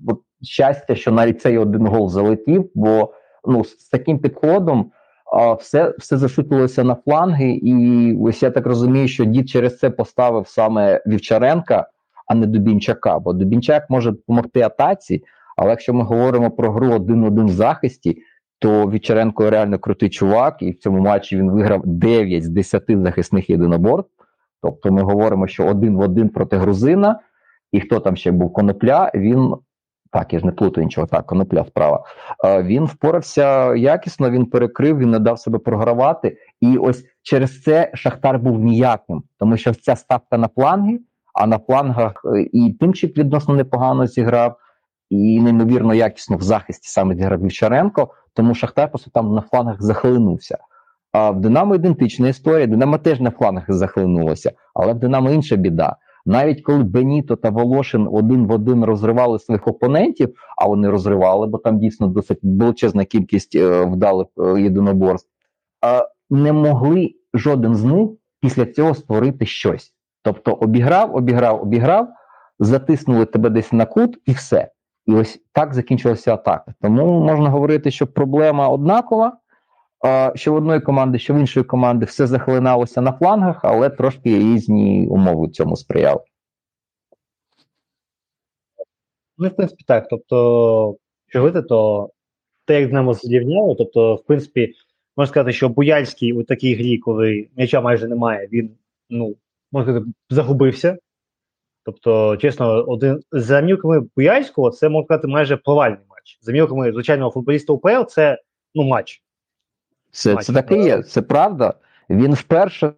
от, щастя, що навіть цей один гол залетів, бо ну з таким підходом а, все все зашутилося на фланги, і ось я так розумію, що дід через це поставив саме Вівчаренка, а не Дубінчака. Бо Дубінчак може допомогти атаці, але якщо ми говоримо про гру один-один в захисті, то Вівчаренко реально крутий чувак, і в цьому матчі він виграв 9 з 10 захисних єдиноборств. Тобто ми говоримо, що один в один проти грузина, і хто там ще був конопля, він так, я ж не плутаю нічого, так, конопля справа. Він впорався якісно, він перекрив, він не дав себе програвати. І ось через це Шахтар був ніяким, тому що ця ставка на фланги, а на флангах е, і Тимчик відносно непогано зіграв, і неймовірно якісно в захисті саме зіграв Вівчаренко, тому Шахтар просто там на флангах захлинувся. А в Динамо ідентична історія. Динамо теж на флангах захлинулося, але в Динамо інша біда. Навіть коли Беніто та Волошин один в один розривали своїх опонентів, а вони розривали, бо там дійсно досить величезна кількість е, вдалих е, єдиноборств, е, не могли жоден з них після цього створити щось. Тобто обіграв, обіграв, обіграв, затиснули тебе десь на кут, і все. І ось так закінчилася атака. Тому можна говорити, що проблема однакова що в одної команди, що в іншої команди все захлиналося на флангах, але трошки різні умови цьому сприяли. Ну, в принципі, так. Тобто, що говорити, то те, як Динамо зрівняло, тобто, в принципі, можна сказати, що Буяльський у такій грі, коли м'яча майже немає, він, ну, можна сказати, загубився. Тобто, чесно, один за мілками Буяльського це можна сказати майже провальний матч. За мілками звичайного футболіста УПЛ це ну, матч. Це це таке є, це правда. Він вперше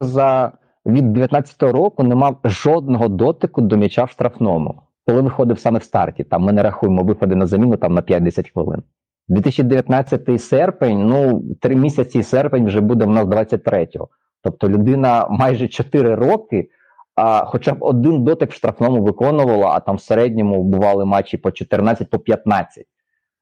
за від 19-го року не мав жодного дотику до м'яча в штрафному, коли виходив саме в старті. Там ми не рахуємо виходи на заміну там на 5-10 хвилин. 2019 серпень, ну три місяці серпень вже буде в нас 23-го. Тобто людина майже 4 роки, а хоча б один дотик в штрафному виконувала, а там в середньому бували матчі по 14 по 15.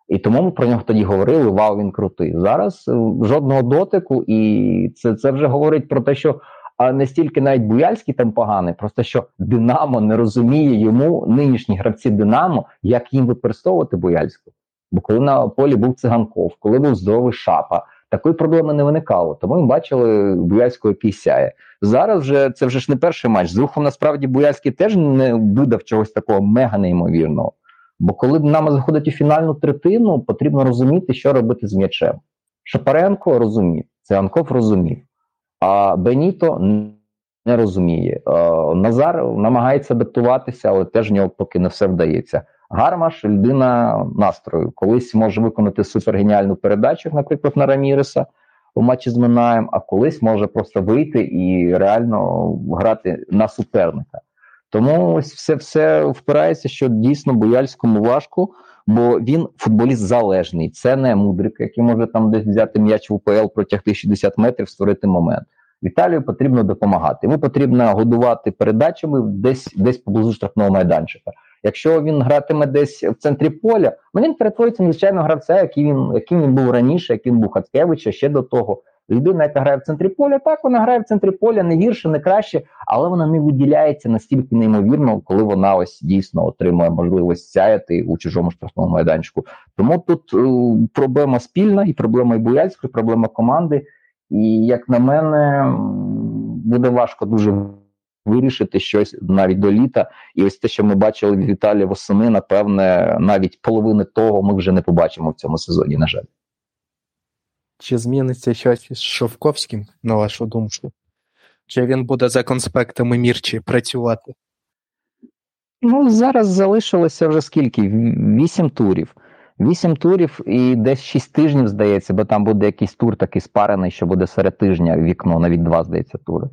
І тому ми про нього тоді говорили: вау, він крутий. Зараз е, жодного дотику, і це це вже говорить про те, що а не стільки навіть Буяльський там поганий, просто що Динамо не розуміє йому нинішні гравці Динамо, як їм використовувати Буяльську. Бо коли на полі був циганков, коли був здоровий шапа, такої проблеми не виникало. Тому ми бачили Буяльського, який сяє. Зараз вже це вже ж не перший матч. З рухом насправді Буяльський теж не видав чогось такого мега неймовірного. Бо коли Динамо заходить у фінальну третину, потрібно розуміти, що робити з м'ячем. Шапаренко розумів, Цианков розумів, а Беніто не розуміє. Назар намагається адаптуватися, але теж в нього поки не все вдається. Гармаш людина настрою. Колись може виконати супергеніальну передачу, наприклад, на Раміреса у матчі з Минаєм, а колись може просто вийти і реально грати на суперника. Тому ось все все впирається, що дійсно бояльському важко, бо він футболіст залежний. Це не мудрик, який може там десь взяти м'яч в УПЛ протягти 60 метрів, створити момент. Віталію потрібно допомагати. Йому потрібно годувати передачами десь десь поблизу штрафного майданчика. Якщо він гратиме десь в центрі поля, він перетвориться на звичайного гравця, який він яким він був раніше, яким був Хацкевича ще до того. Людина, яка грає в центрі поля, так вона грає в центрі поля не гірше, не краще, але вона не виділяється настільки неймовірно, коли вона ось дійсно отримує можливість сяяти у чужому штрафному майданчику. Тому тут е, проблема спільна, і проблема і Буяльської, і проблема команди. І як на мене, буде важко дуже вирішити щось навіть до літа. І ось те, що ми бачили від Віталія восени, напевне, навіть половини того ми вже не побачимо в цьому сезоні. На жаль. Чи зміниться щось з Шовковським, на вашу думку? Чи він буде за конспектами Мірчі працювати? Ну, зараз залишилося вже скільки? Вісім турів. Вісім турів і десь шість тижнів, здається, бо там буде якийсь тур такий спарений, що буде серед тижня вікно, навіть два, здається, тури.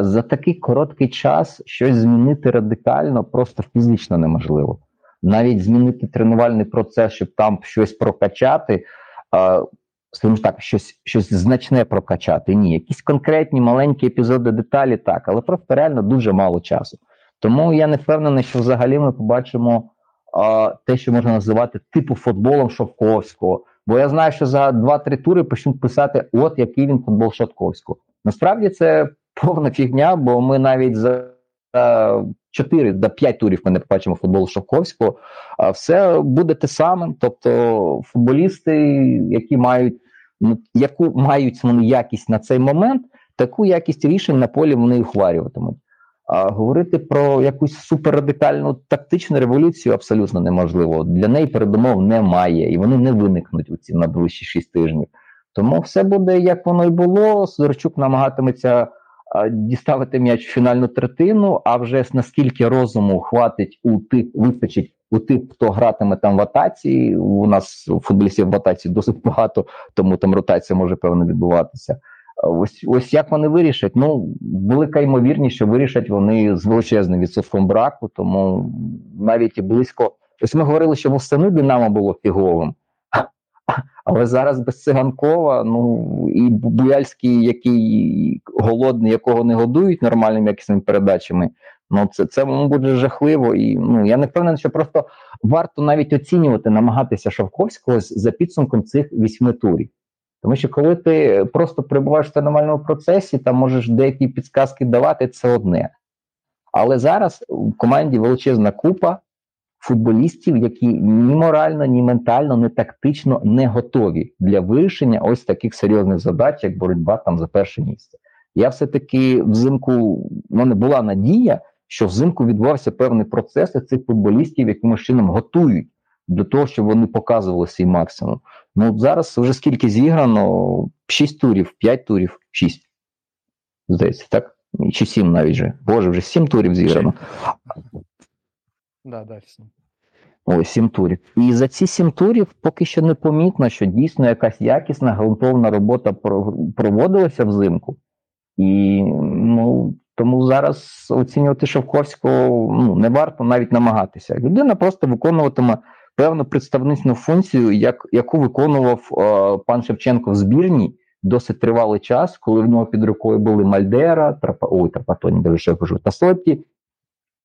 За такий короткий час щось змінити радикально просто фізично неможливо. Навіть змінити тренувальний процес, щоб там щось прокачати скажімо так, щось щось значне прокачати. Ні, якісь конкретні маленькі епізоди, деталі так, але просто реально дуже мало часу. Тому я не впевнений, що взагалі ми побачимо а, те, що можна називати типу футболом Шовковського. Бо я знаю, що за 2-3 тури почнуть писати, от який він футбол Шовковського. Насправді це повна фігня, бо ми навіть за 4 до 5 турів ми не побачимо футбол Шовковського. А все буде те саме. Тобто, футболісти, які мають ну, яку мають вони якість на цей момент, таку якість рішень на полі вони ухварюватимуть. А говорити про якусь суперрадикальну тактичну революцію абсолютно неможливо. Для неї передумов немає, і вони не виникнуть у ці найближчі шість тижнів. Тому все буде як воно й було. Сидорчук намагатиметься діставити м'яч в фінальну третину. А вже наскільки розуму хватить у тих, вистачить у тих, хто гратиме там в атаці. У нас футболістів в атаці досить багато, тому там ротація може певно відбуватися. Ось ось як вони вирішать. Ну, велика ймовірність, що вирішать вони з величезним відсотком браку, тому навіть і близько. Ось ми говорили, що восени Динамо було фіговим, але зараз без циганкова, ну і Буяльський, який голодний, якого не годують нормальними якісними передачами. Ну, це це буде жахливо, і ну я не впевнений, що просто варто навіть оцінювати, намагатися Шовковського за підсумком цих вісьми турів. Тому що коли ти просто перебуваєш в тренувальному процесі, там можеш деякі підсказки давати, це одне. Але зараз в команді величезна купа футболістів, які ні морально, ні ментально, ні тактично не готові для вирішення ось таких серйозних задач, як боротьба там за перше місце. Я все-таки взимку в мене була надія, що взимку відбувався певний процес і цих футболістів якимось чином готують до того, щоб вони показували свій максимум. Ну зараз вже скільки зіграно? 6 турів, 5 турів, 6. Здається, так? Чи 7 навіть вже. Боже, вже 7 турів зіграно. Да, да, 7. Ой, 7 турів. І за ці 7 турів поки що не помітно, що дійсно якась якісна ґрунтовна робота проводилася взимку. І ну, тому зараз оцінювати Шовковського ну, не варто навіть намагатися. Людина просто виконуватиме певну представницю функцію, як, яку виконував е, пан Шевченко в збірні досить тривалий час, коли в нього під рукою були Мальдера, Трапа, ой, Трапатоні, я кажу, Тасотті,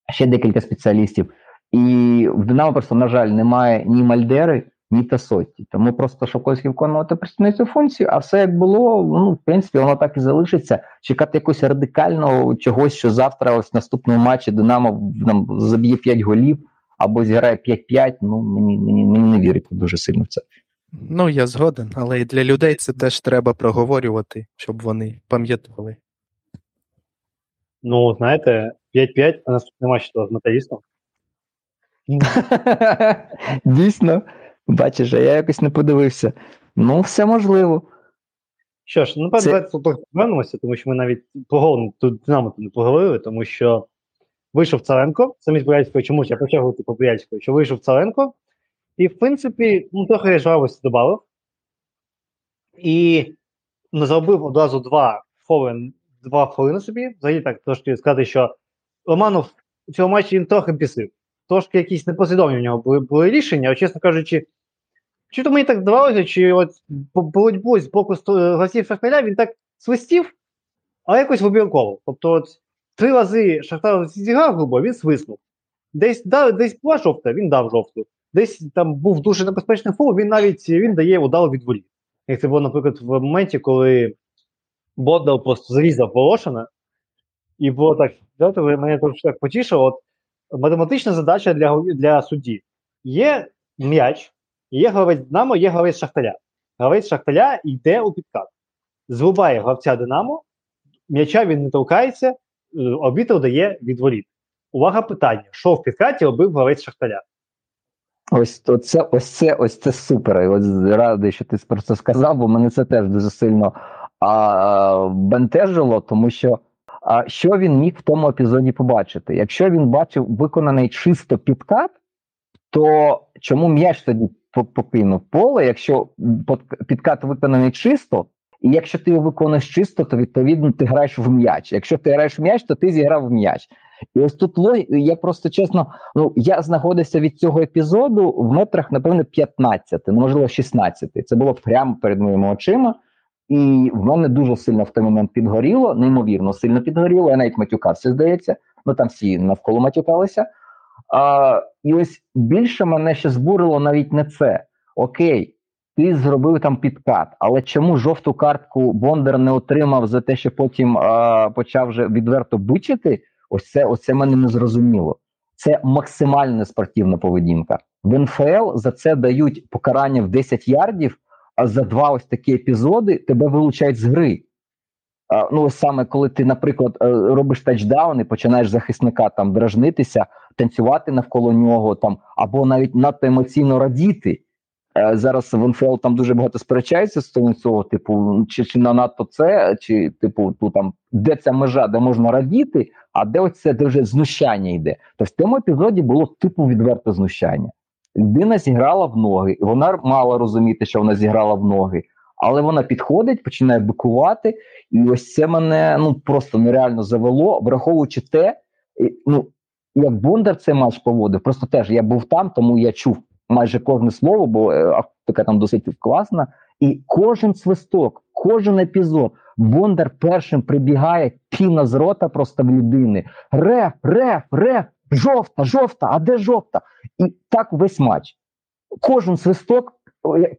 ще декілька спеціалістів. І в Динамо просто, на жаль, немає ні Мальдери, ні Тасотті. Тому просто Шовковський виконувати представницю функцію, а все як було, ну, в принципі, воно так і залишиться. Чекати якогось радикального чогось, що завтра, ось в наступному матчі Динамо нам заб'є 5 голів або зіграє 5-5, ну мені мені, мені не вірить дуже сильно в це. Ну, я згоден, але і для людей це теж треба проговорювати, щоб вони пам'ятали. Ну, знаєте, 5-5, а наступний матч то з металістом. Дійсно, бачиш, а я якось не подивився. Ну, все можливо. Що ж, ну це... повернемося, тому що ми навіть поговоримо тут Динамо не поговорили, тому що вийшов Царенко, замість Бояльського, чомусь я почав говорити по Бояльського, що вийшов Царенко, і, в принципі, ну, трохи жвавості додав. І ну, зробив одразу два хвилин, два хвилини собі. Взагалі так трошки сказати, що Романов у цьому матчі він трохи пісив. Трошки якісь непослідовні в нього були були рішення, чесно кажучи, чи то мені так здавалося, чи от боротьбу з боку гравців Шахтаря він так свистів, але якось вибірково. Тобто, от три рази Шахтар зіграв грубо, він свиснув. Десь дав, десь була жовта, він дав жовту. Десь там був дуже небезпечний фол, він навіть він дає удар від волі. Як це було, наприклад, в моменті, коли Бодал просто зрізав Волошина, і було так, мене так потішило. От математична задача для для судді. Є м'яч, є гравець Динамо, є гравець Шахтаря. Гравець Шахтаря йде у підкат. Зрубає гравця Динамо, м'яча він не толкається, арбітр дає відворіт. Увага питання: що в підкаті робив гравець Шахтаря? Ось це, ось це, ось це супер. І Ось радий, що ти про це сказав, бо мене це теж дуже сильно а, бентежило, тому що а, що він міг в тому епізоді побачити? Якщо він бачив виконаний чисто підкат, то чому м'яч тоді покинув поле? Якщо підкат виконаний чисто, і якщо ти його виконуєш чисто, то відповідно ти граєш в м'яч. Якщо ти граєш в м'яч, то ти зіграв в м'яч. І ось тут я просто чесно, ну я знаходився від цього епізоду в метрах, напевно, 15, ну, можливо, 16. Це було прямо перед моїми очима. І в мене дуже сильно в той момент підгоріло, неймовірно сильно підгоріло. Я навіть матюкався, здається. Ну там всі навколо матюкалися. А, І ось більше мене ще збурило навіть не це. Окей, ти зробив там підкат, але чому жовту картку Бондар не отримав за те, що потім а, почав вже відверто бичити? Ось це ось це мене не зрозуміло. Це максимальна спортивна поведінка. В НФЛ за це дають покарання в 10 ярдів, за два ось такі епізоди тебе вилучають з гри. Ну, ось саме коли ти, наприклад, е, робиш тачдаун і починаєш захисника там дражнитися, танцювати навколо нього, там або навіть надто емоційно радіти. Е, зараз в НФЛ там дуже багато сперечається з цього, типу, чи чи на надто це, чи типу, ту там де ця межа, де можна радіти, а де оце де вже знущання йде. Тобто в цьому епізоді було типу відверте знущання. Людина зіграла в ноги, вона мала розуміти, що вона зіграла в ноги, але вона підходить, починає бикувати, і ось це мене ну просто нереально завело, враховуючи те, ну як Бондар цей матч поводив, просто теж я був там, тому я чув майже кожне слово, бо е, автика там досить класна. І кожен свисток, кожен епізод, Бондар першим прибігає піна з рота просто в людини. Реф, реф, реф, жовта, жовта, а де жовта? І так весь матч. Кожен свисток,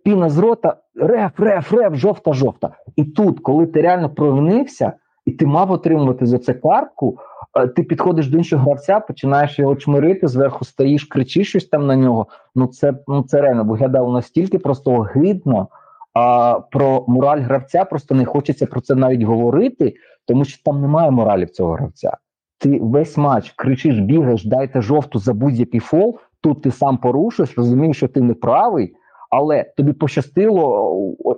піна з рота, реф, реф, реф, жовта, жовта. І тут, коли ти реально провинився, і ти мав отримувати за це картку, Е, ти підходиш до іншого гравця, починаєш його чмирити, зверху стоїш, кричиш щось там на нього. Ну це ну це реально виглядало настільки просто огидно. А про мораль гравця просто не хочеться про це навіть говорити, тому що там немає моралі в цього гравця. Ти весь матч кричиш, бігаєш, дайте жовту за будь-який фол. Тут ти сам порушиш, розумієш, що ти не правий, але тобі пощастило,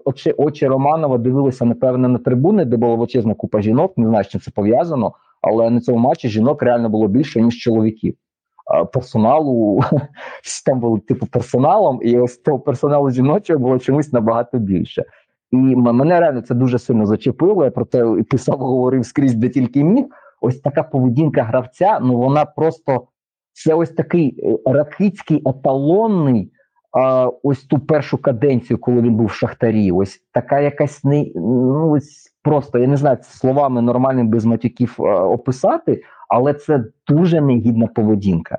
очі очі Романова дивилися, напевне, на трибуни, де була величезна купа жінок. Не знаю, що це пов'язано але на цьому матчі жінок реально було більше ніж чоловіків. Персоналу там було типу персоналом, і ось того персоналу жіночого було чомусь набагато більше. І мене реально це дуже сильно зачепило. Я про те писав, говорив скрізь, де тільки міг. Ось така поведінка гравця. Ну вона просто це ось такий е, ракицький еталонний а, ось ту першу каденцію, коли він був в шахтарі. Ось така якась не ну ось просто я не знаю словами нормальним без матюків а, описати, але це дуже негідна поведінка.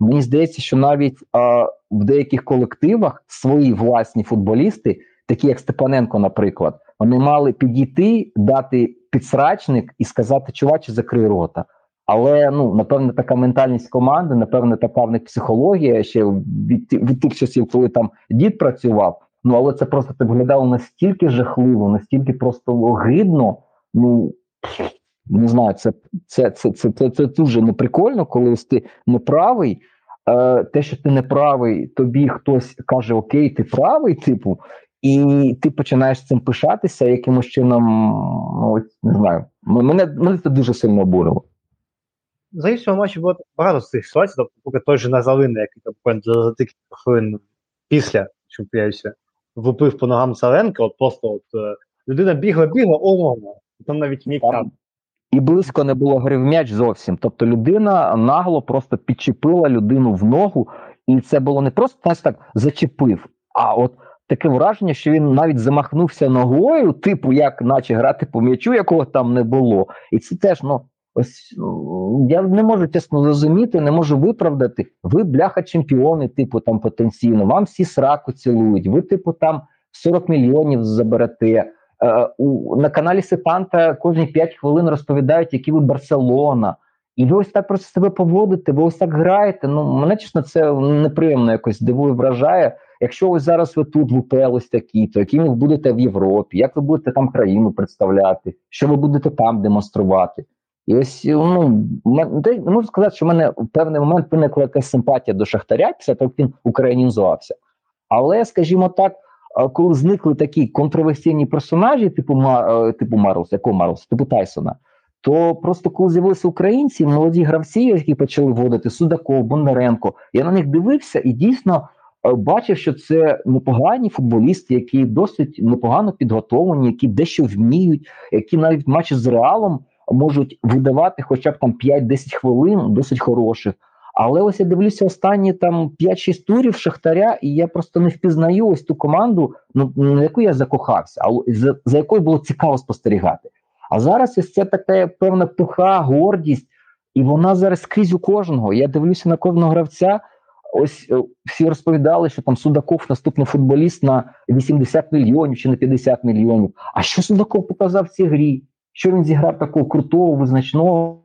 Мені здається, що навіть а, в деяких колективах свої власні футболісти, такі як Степаненко, наприклад, вони мали підійти, дати підсрачник і сказати, чуваче, закрий рота. Але ну напевне така ментальність команди, напевне, така в них психологія ще від від тих часів, коли там дід працював. Ну але це просто так виглядало настільки жахливо, настільки просто огидно. Ну не знаю, це це, це, це, це, це дуже неприкольно, коли ось ти неправий. Е, Те, що ти неправий, тобі хтось каже Окей, ти правий, типу, і ти починаєш цим пишатися якимось чином. Ну не знаю, мене мене це дуже сильно обурило. Взагалі, в цьому матчі було багато з цих ситуацій, тобто, поки той же Назалина, який там буквально за декілька хвилин після чемпіонату випив по ногам Саленка, от просто от е, людина бігла, бігла, ого, там навіть міг там. І близько не було гри в м'яч зовсім. Тобто людина нагло просто підчепила людину в ногу, і це було не просто так зачепив, а от таке враження, що він навіть замахнувся ногою, типу, як наче грати по м'ячу, якого там не було. І це теж ну. Ось ну, я не можу чесно зрозуміти, не можу виправдати. Ви бляха чемпіони, типу там потенційно. Вам всі сраку цілують. Ви, типу, там 40 мільйонів заберете. Е, у, На каналі Сепанта кожні 5 хвилин розповідають, які ви Барселона. І ви ось так просто себе поводите, ви ось так граєте. Ну мене чесно, це неприємно якось дивує, вражає. Якщо ось зараз ви тут в такі, то яким ви будете в Європі, як ви будете там країну представляти, що ви будете там демонструвати? І ось ну можу сказати, що в мене в певний момент виникла якась симпатія до Шахтаря, після того як він українізувався. Але, скажімо так, коли зникли такі контроверсійні персонажі, типу е, типу Марлс, якого Марлс, типу Тайсона, то просто коли з'явилися українці, молоді гравці, які почали вводити Судаков, Бондаренко, я на них дивився і дійсно бачив, що це непогані футболісти, які досить непогано підготовлені, які дещо вміють, які навіть матчі з реалом можуть видавати хоча б там 5-10 хвилин, досить хороших. Але ось я дивлюся останні там 5-6 турів Шахтаря, і я просто не впізнаю ось ту команду, ну на яку я закохався, а за, за якою було цікаво спостерігати. А зараз ось це така певна пиха, гордість, і вона зараз скрізь у кожного. Я дивлюся на кожного гравця. Ось е, всі розповідали, що там Судаков наступний футболіст на 80 мільйонів чи на 50 мільйонів. А що Судаков показав в цій грі? Що він зіграв такого крутого, визначного?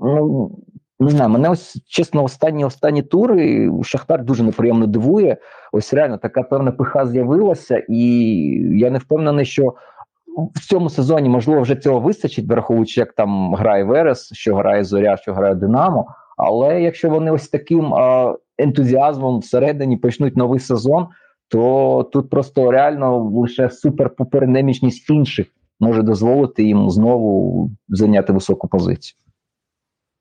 Ну, не знаю, мене ось чесно, останні останні тури Шахтар дуже неприємно дивує. Ось реально така певна пиха з'явилася, і я не впевнений, що в цьому сезоні можливо вже цього вистачить, враховуючи, як там грає Верес, що грає Зоря, що грає Динамо. Але якщо вони ось таким а, ентузіазмом всередині почнуть новий сезон, то тут просто реально лише суперпоперенемічність інших може дозволити їм знову зайняти високу позицію.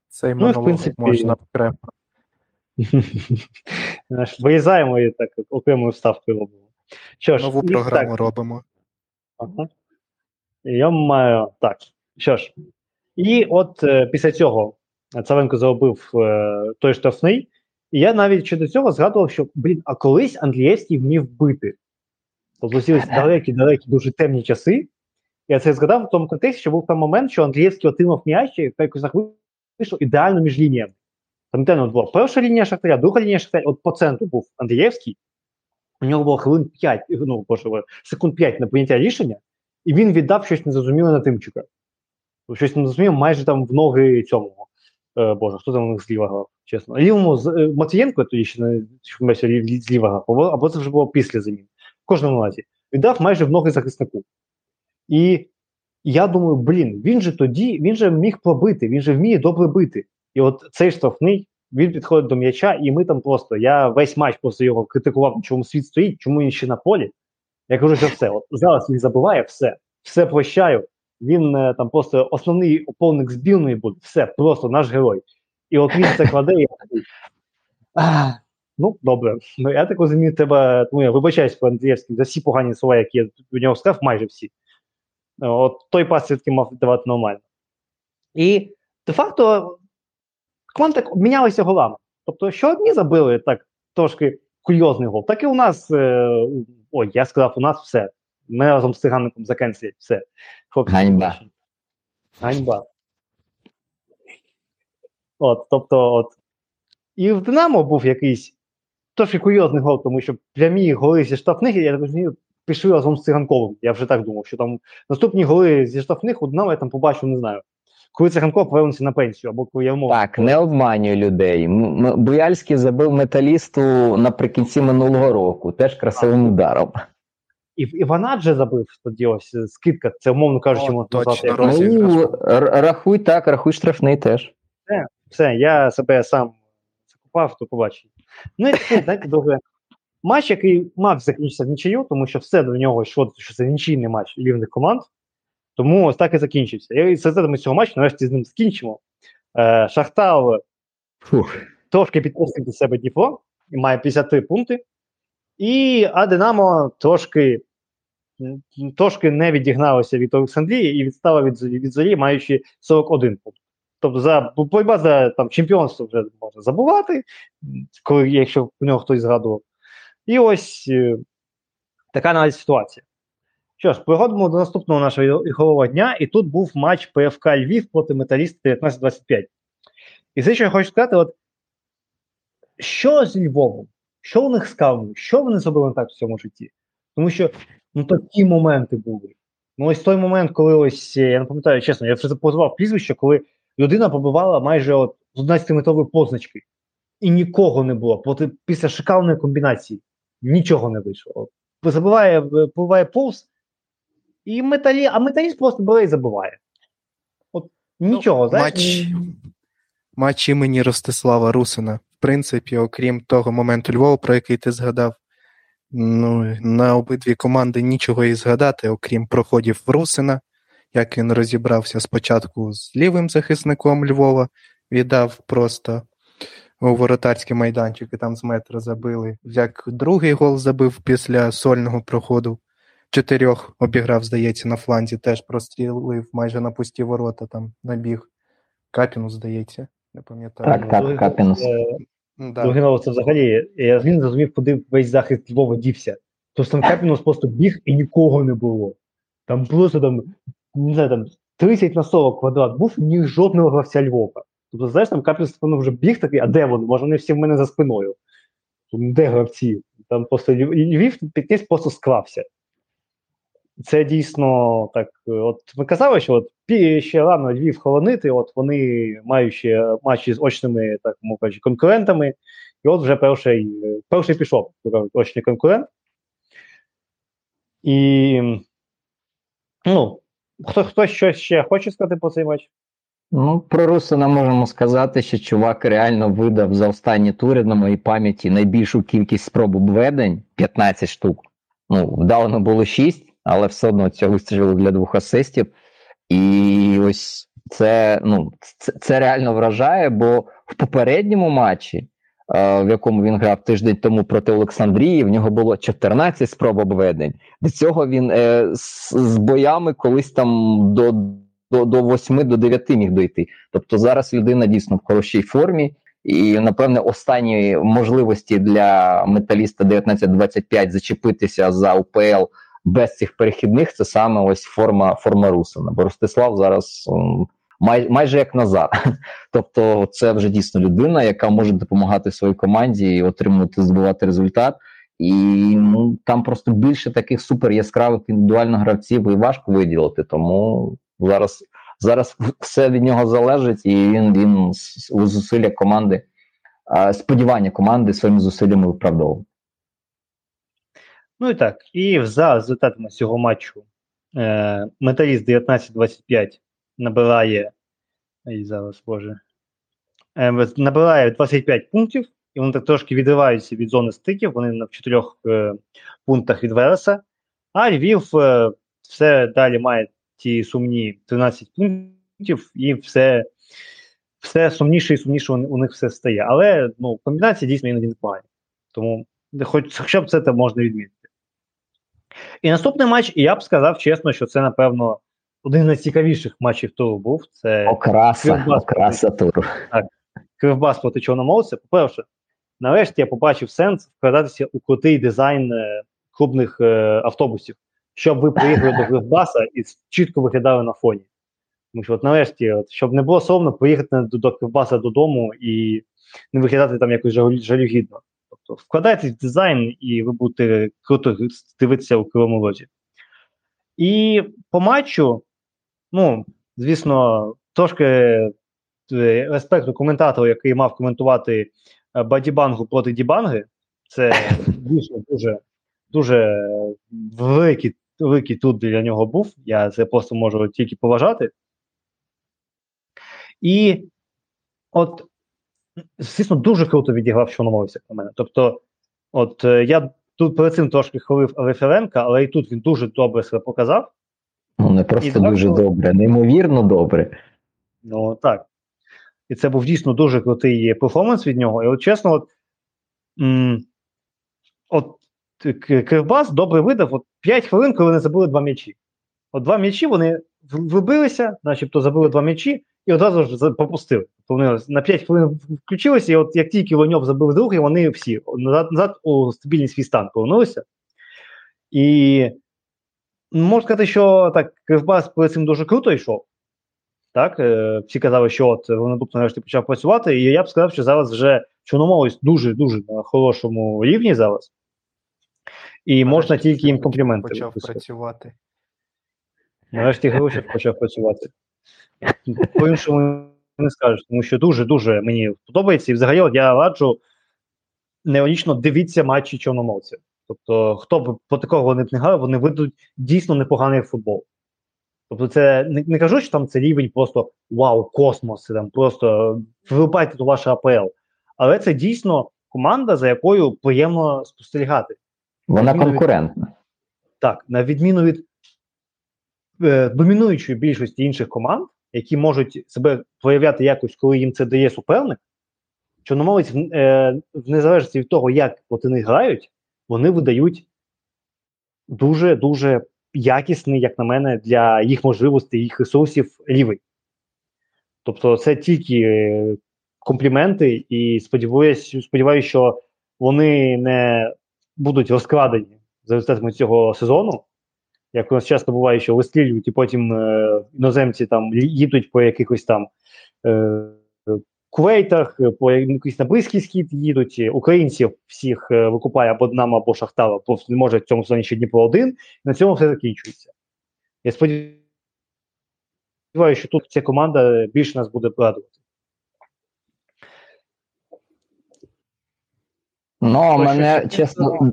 Цей Ну, в монолог принципі, можна окремо. Знаєш, Вирізаємо і так окремою вставкою робимо. Що ж, Нову програму так, робимо. Ага. Я маю так. Що ж, і от е, після цього Царенко заробив е, той штрафний, і я навіть щодо цього згадував, що блін, а колись Андрієвський вмів бити. Тобто всі далекі-далекі, дуже темні часи. Я це згадав в тому контексті, що був там момент, що Андрієвський отримав м'яч і якось так вийшов ідеально між лініями. Пам'ятаєте, от була перша лінія Шахтаря, друга лінія Шахтаря, от по центру був Андрієвський, у нього було хвилин 5, ну, боже, секунд 5 на прийняття рішення, і він віддав щось незрозуміле на Тимчика. Щось незрозуміле майже там в ноги цьому. Е, боже, хто там у них зліва грав, чесно. Лівому з е, Матвієнко, тоді ще не зліва грав, або це вже було після замін. В кожному разі. Віддав майже в ноги захиснику. І я думаю, блін, він же тоді, він же міг пробити, він же вміє добре бити. І от цей штрафний, він підходить до м'яча, і ми там просто. Я весь матч просто його критикував, чому світ стоїть, чому він ще на полі. Я кажу, що все. От зараз він забуває все, все прощаю. Він е, там просто основний оповник збірної буде, все, просто наш герой. І от він це кладе, і я такий, Ну, добре. Ну, я так розумію, тебе. Ну, я вибачаюсь по Андрієвським за всі погані слова, які я у нього сказав, майже всі. От той пас все-таки мав давати нормально. І де-факто так обмінялися голами. Тобто, що одні забили так трошки курйозний гол, так і у нас. Е, ой, я сказав, у нас все. Ми разом з циганником закенцелять все. Ганьба. Ганьба. От, тобто, от. І в Динамо був якийсь трошки курйозний гол, тому що прямі голи зі штрафних, я розумію, пішли разом з циганковим. Я вже так думав, що там наступні голи зі штрафних у Динамо я там побачив, не знаю. Коли циганков повернувся на пенсію, або коли я мов. Так, не обманюй людей. Буяльський забив металісту наприкінці минулого року, теж красивим ударом. І, і Ванадже забив тоді ось е, скидка, це умовно кажучи, можна точно, назвати. Ну, рахуй так, рахуй штрафний теж. Все, я себе сам закупав, то побачив. Ну і таке, знаєте, добре. Матч, який мав закінчитися нічию, тому що все до нього йшло, що це нічийний матч рівних команд. Тому ось так і закінчився. І з ми цього матчу нарешті з ним закінчимо. Е, Шахтар Фух. трошки підпустив до себе Дніпро і має 53 пункти. І а Динамо трошки, трошки не відігналося від Олександрії і відстала від, від зорі, маючи 41 пункт. Тобто за боротьба за там, чемпіонство вже можна забувати, коли, якщо у нього хтось згадував. І ось е, така навіть ситуація. Що ж, переходимо до наступного нашого ігрового дня, і тут був матч ПФК Львів проти металіста 19-25. І це, що я хочу сказати, от що з Львовом? Що у них кавою? Що вони зробили так в цьому житті? Тому що ну такі моменти були. Ну, ось той момент, коли ось е, я не пам'ятаю, чесно, я вже позивав прізвище, коли людина побивала майже от з 11-метрової позначки, і нікого не було. Проти після шикарної комбінації нічого не вийшло. Забиває, е, побиває повз, і металі, а металіст просто бере і забиває. От нічого, знаєш, Матч, матч імені Ростислава Русина. Принципі, окрім того моменту Львова, про який ти згадав, ну, на обидві команди нічого і згадати, окрім проходів Русина, як він розібрався спочатку з лівим захисником Львова, віддав просто у воротарський майданчик і там з метра забили. Як другий гол забив після сольного проходу чотирьох обіграв, здається, на фланзі, теж прострілив майже на пусті ворота, там набіг. Капіну, здається, не пам'ятаю. Так, так, Другий Капінус. е, Да. Другий це взагалі, я взагалі не зрозумів, куди весь захист Львова дівся. Тобто там Капінус просто біг і нікого не було. Там просто там, не знаю, там 30 на 40 квадрат був, ні жодного гравця Львова. Тобто, знаєш, там Капінус воно вже біг такий, а де вони? Може, вони всі в мене за спиною. Де гравці? Там просто Львів, Львів підніс просто склався. Це дійсно так. е, От ми казали, що от ще рано Львів холонити, от вони ще матчі з очними, так мовно кажучи, конкурентами. І от вже перший, перший пішов, очний конкурент. І ну, хто, хто щось ще хоче сказати про цей матч? Ну, про Русина можемо сказати, що чувак реально видав за останні тури на моїй пам'яті найбільшу кількість спроб обведень 15 штук. Ну, вдавано було 6, але все одно цього вистачило для двох асистів. І ось це, ну, це, це реально вражає, бо в попередньому матчі, е, в якому він грав тиждень тому проти Олександрії, в нього було 14 спроб обведень. До цього він е, з, з боями колись там до до, до 8 до 9 міг дойти. Тобто зараз людина дійсно в хорошій формі, і напевне останні можливості для металіста 19-25 зачепитися за УПЛ без цих перехідних це саме ось форма форма Русина. Бо Ростислав зараз май, майже як Назар. Тобто, це вже дійсно людина, яка може допомагати своїй команді і отримувати збивати результат. І ну там просто більше таких супер яскравих індивідуально гравців і важко виділити. Тому зараз зараз все від нього залежить, і він він у зусилля команди, сподівання команди своїми зусиллями виправдовував. Ну і так, і за результатами цього матчу е, металіст 19-25 набирає. І зараз, боже. Е, набирає 25 пунктів, і вони так трошки відриваються від зони стиків, вони на 4 е, пунктах від Вереса. А Львів е, все далі має ті сумні 13 пунктів, і все все сумніше і сумніше у, них все стає. Але ну, комбінація дійсно іноді непогані. Тому хоч, хоча б це можна відмітити. І наступний матч, і я б сказав чесно, що це, напевно, один з найцікавіших матчів туру був. Це Окраса, Кривбас окраса туру. Кривбас проти Чорноморця. По-перше, нарешті я побачив сенс вкладатися у крутий дизайн е, клубних е, автобусів, щоб ви приїхали до Кривбаса і чітко виглядали на фоні. Тому що, от нарешті, от, щоб не було соромно поїхати до, до Кривбаса додому і не виглядати там якось жалюгідно. Тобто вкладайтесь в дизайн, і ви будете круто дивитися у кривому розі. І по матчу, ну, звісно, трошки е, респекту коментатору, який мав коментувати е, Бадібангу проти Дібанги. Це дійсно дуже дуже великий великий тут для нього був. Я це просто можу тільки поважати. І от, звісно, дуже круто відіграв Чорноморця на мене. Тобто, от е, я тут перед цим трошки хвалив Референка, але і тут він дуже добре себе показав. Ну, не просто І дуже так, добре, неймовірно добре. Ну так. І це був дійсно дуже крутий перформанс від нього. І от чесно, от, м- от Кривбас добре видав от 5 хвилин, коли вони забили два м'ячі. От два м'ячі вони вибилися, начебто забили два м'ячі, і одразу ж пропустили. Тобто вони на 5 хвилин включилися, і от як тільки Лоньов забив другий, вони всі назад, назад у стабільний свій стан повернулися. І можна сказати, що так, Кривбас перед цим дуже круто йшов. Так, е, всі казали, що от вони тут нарешті почав працювати, і я б сказав, що зараз вже Чорноморець дуже-дуже на хорошому рівні зараз. І можна тільки їм компліменти. Почав працювати. Нарешті Грушев почав працювати. По-іншому не скажеш, тому що дуже-дуже мені подобається. І взагалі от я раджу неонічно дивіться матчі чорномовців. Тобто, хто б по такого вони б не грав, вони видадуть дійсно непоганий футбол. Тобто, це не, не кажу, що там це рівень просто вау, космос, там просто вилипайте до ваше АПЛ. Але це дійсно команда, за якою приємно спостерігати. Вона Відміну від- конкурентна. Так, на відміну від е, домінуючої більшості інших команд, які можуть себе проявляти якось, коли їм це дає суперник, чорномовець, е, в незалежності від того, як проти них грають, вони видають дуже дуже якісний, як на мене, для їх можливостей, їх ресурсів лівий. Тобто, це тільки е, компліменти, і сподіваюся, сподіваюся, що вони не будуть розкрадені за результатами цього сезону. Як у нас часто буває, що вистрілюють, і потім е, іноземці там їдуть по якихось там е, Кувейтах, по якийсь на близький схід їдуть. Українців всіх е, викупає або нам, або Шахтала, просто не може в цьому сезоні ще Дніпро один, і на цьому все закінчується. Я сподіваюся, що тут ця команда більше нас буде радувати. Ну, мене чесно,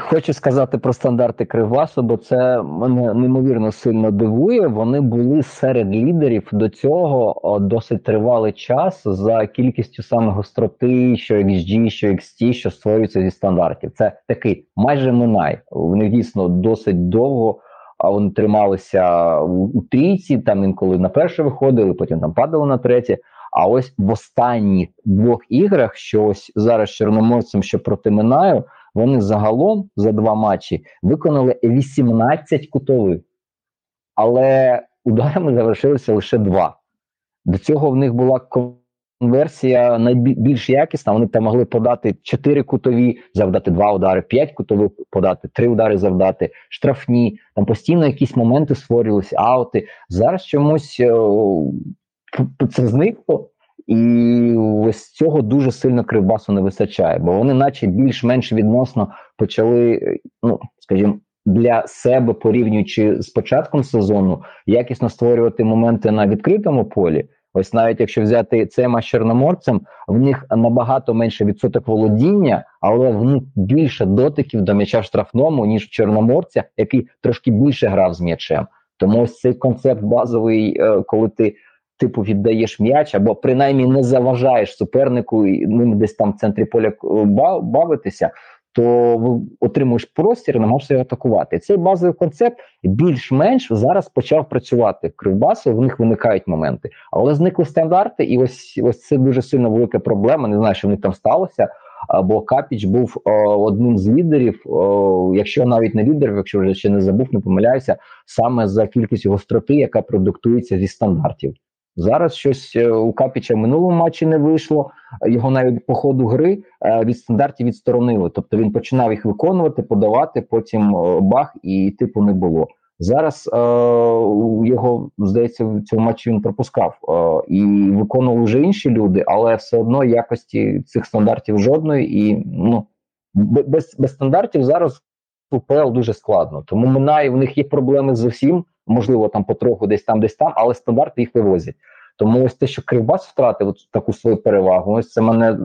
Хочу сказати про стандарти Кривбасу, бо це мене неймовірно сильно дивує. Вони були серед лідерів до цього досить тривалий час за кількістю саме гостроти, що XG, що XT, що створюється зі стандартів. Це такий майже минай. Вони дійсно досить довго. А вони трималися у, трійці, там інколи на перше виходили, потім там падали на третє. А ось в останніх двох іграх, що ось зараз чорноморцем, що проти Минаю, вони загалом за два матчі виконали 18 кутових, але ударами завершилися лише два. До цього в них була конверсія найбільш якісна. Вони там могли подати 4 кутові, завдати 2 удари, 5 кутових подати, 3 удари завдати, штрафні. Там постійно якісь моменти створювалися, аути. Зараз чомусь о, це зникло. І ось цього дуже сильно кривбасу не вистачає, бо вони, наче більш-менш відносно, почали, ну скажімо, для себе порівнюючи з початком сезону, якісно створювати моменти на відкритому полі. Ось навіть якщо взяти цей матч чорноморцем, в них набагато менше відсоток володіння, але в них більше дотиків до м'яча в штрафному, ніж в чорноморця, який трошки більше грав з м'ячем. Тому ось цей концепт базовий, е, коли ти типу віддаєш м'яч, або принаймні не заважаєш супернику і ним десь там в центрі поля е, бавитися, то отримуєш простір і намагаєшся його атакувати. Цей базовий концепт більш-менш зараз почав працювати. Кривбасу в них виникають моменти, але зникли стандарти, і ось ось це дуже сильно велика проблема. Не знаю, що в них там сталося. Бо Капіч був о, одним з лідерів, о, якщо навіть не лідерів, якщо вже ще не забув, не помиляюся, саме за кількістю гостроти, яка продуктується зі стандартів. Зараз щось е, у Капіча в минулому матчі не вийшло. Його навіть по ходу гри е, від стандартів відсторонили. Тобто він починав їх виконувати, подавати, потім е, бах, і типу не було. Зараз е, його здається в цьому матчі він пропускав е, і виконували вже інші люди, але все одно якості цих стандартів жодної. І ну без без стандартів зараз УПЛ дуже складно. Тому минає в них є проблеми з усім можливо, там потроху десь там, десь там, але стандарти їх вивозять. Тому ось те, що Кривбас втратив таку свою перевагу, ось це мене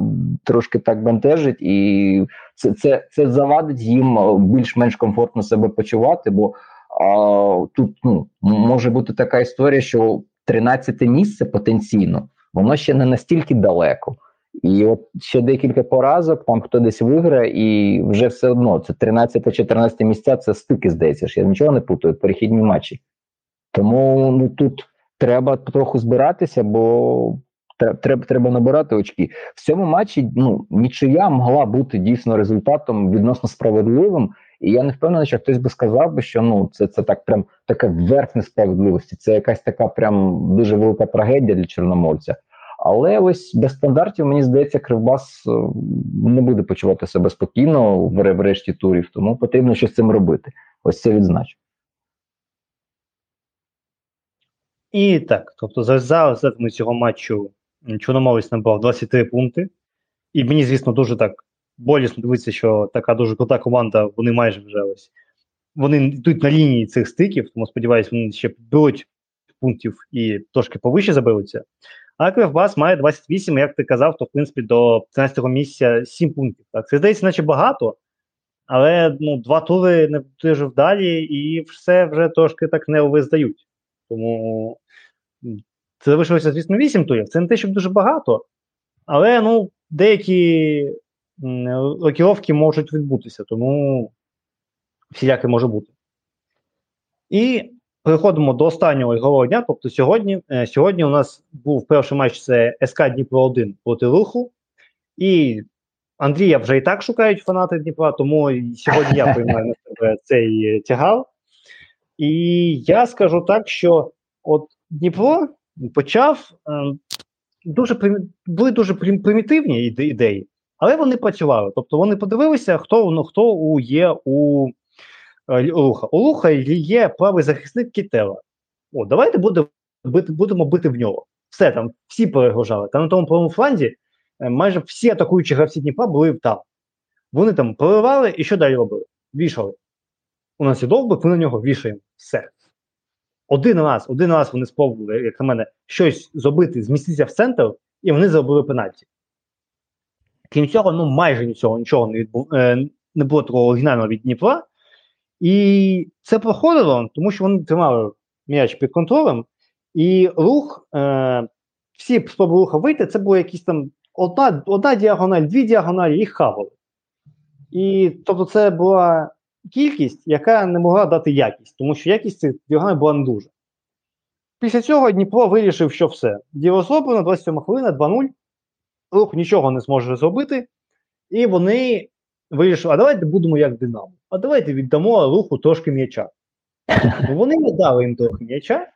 трошки так бентежить, і це це, це завадить їм е, більш-менш комфортно себе почувати. Бо а, тут ну, може бути така історія, що 13 місце потенційно, воно ще не настільки далеко. І от ще декілька поразок, там хто десь виграє, і вже все одно це 13-14 місця, це стики здається. ж Я нічого не путаю, перехідні матчі. Тому ну тут треба трохи збиратися, бо треба треба набирати очки. В цьому матчі ну нічия могла бути дійсно результатом відносно справедливим. І я не впевнений, що хтось би сказав би, що ну це це так прям така верх несправедливості. Це якась така прям дуже велика трагедія для чорноморця. Але ось без стандартів, мені здається, Кривбас е, не буде почувати себе спокійно в решті турів, тому потрібно щось з цим робити. Ось це відзначу. І так, тобто, за результатами цього матчу Чорноморець набрав 23 пункти. І мені, звісно, дуже так болісно дивитися, що така дуже крута команда, вони майже вже ось. Вони йдуть на лінії цих стиків, тому сподіваюся, вони ще беруть пунктів і трошки повище заберуться. А Кривбас має 28, як ти казав, то в принципі до 13-го місця 7 пунктів. Так, Це здається, наче багато, але ну, два тури не дуже вдалі, і все вже трошки так не виздають. Тому це залишилося, звісно, 8 турів. Це не те, щоб дуже багато, але ну, деякі рокіровки можуть відбутися, тому всіляке може бути. І переходимо до останнього ігрового дня. Тобто, сьогодні е, сьогодні у нас був перший матч це СК Дніпро 1 проти руху. І Андрія вже і так шукають фанати Дніпра, тому сьогодні я приймаю на себе цей тягар. І я скажу так, що от Дніпро почав е, дуже були дуже примітивні ідеї, але вони працювали. Тобто вони подивилися, хто ну, хто є у е, Луха. У Луха є правий захисник Кітела. О, давайте будемо бити, будемо бити в нього. Все там, всі перегружали. Та на тому правому фланзі е, майже всі атакуючі гравці Дніпра були там. Вони там проривали і що далі робили? Вішали. У нас є довбик, ми на нього вішаємо. Все. Один раз, один раз вони спробували, як на мене, щось зробити, зміститися в центр, і вони зробили пенальті. Крім цього, ну майже нічого нічого не відбу... е, не було такого оригінального від Дніпра. І це проходило, тому що вони тримали м'яч під контролем, і рух, е, всі спроби руха вийти, це було якісь там одна одна діагональ, дві діагоналі, їх хавали. І тобто, це була кількість, яка не могла дати якість, тому що якість цих діагональ була не дуже. Після цього Дніпро вирішив, що все. Діло зроблено, 27 хвилина, 2-0. Рух нічого не зможе зробити. І вони вирішили, а давайте будемо як Динамо. А давайте віддамо руху трошки м'яча. Вони віддали їм трохи м'яча,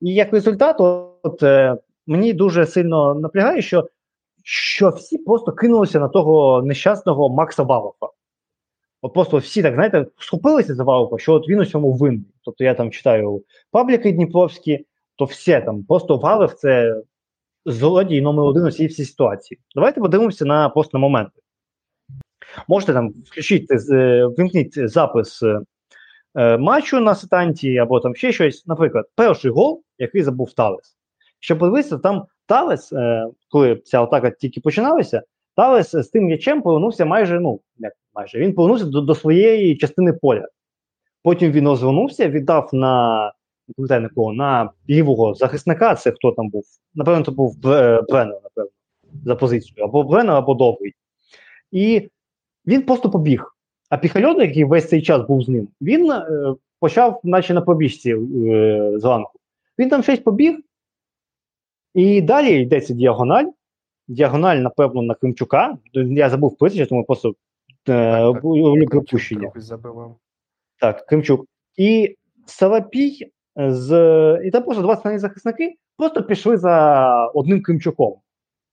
і як результат, от, е, мені дуже сильно напрягає, що що всі просто кинулися на того нещасного Макса Валофа. Просто всі так, знаєте, схопилися за Валофа, що от він цьому винний. Тобто я там читаю пабліки Дніпровські, то все там, просто Валев це злодій номер один у цій всій ситуації. Давайте подивимося на просто на моменти. Можете там включити, е, вимкніть запис е, матчу на сетанті або там ще щось. Наприклад, перший гол, який забув Талес. Щоб подивитися, там Талес, е, коли ця атака тільки починалася, Талес з тим м'ячем повернувся майже, ну, майже, він повернувся до, до своєї частини поля. Потім він розвернувся, віддав на кого, на лівого захисника, це хто там був. Напевно, це був Бреннер, напевно, за позицію. Або Бреннер, або Довгий. І він просто побіг. А Піхальон, який весь цей час був з ним, він е, почав, наче на побіжці е, зранку. Він там щось побіг, і далі йдеться діагональ. Діагональ, напевно, на Кримчука. Я забув прізвище, тому просто е, припущення. Так, Кримчук. І Салапій з. І там просто два стані захисники просто пішли за одним Кримчуком.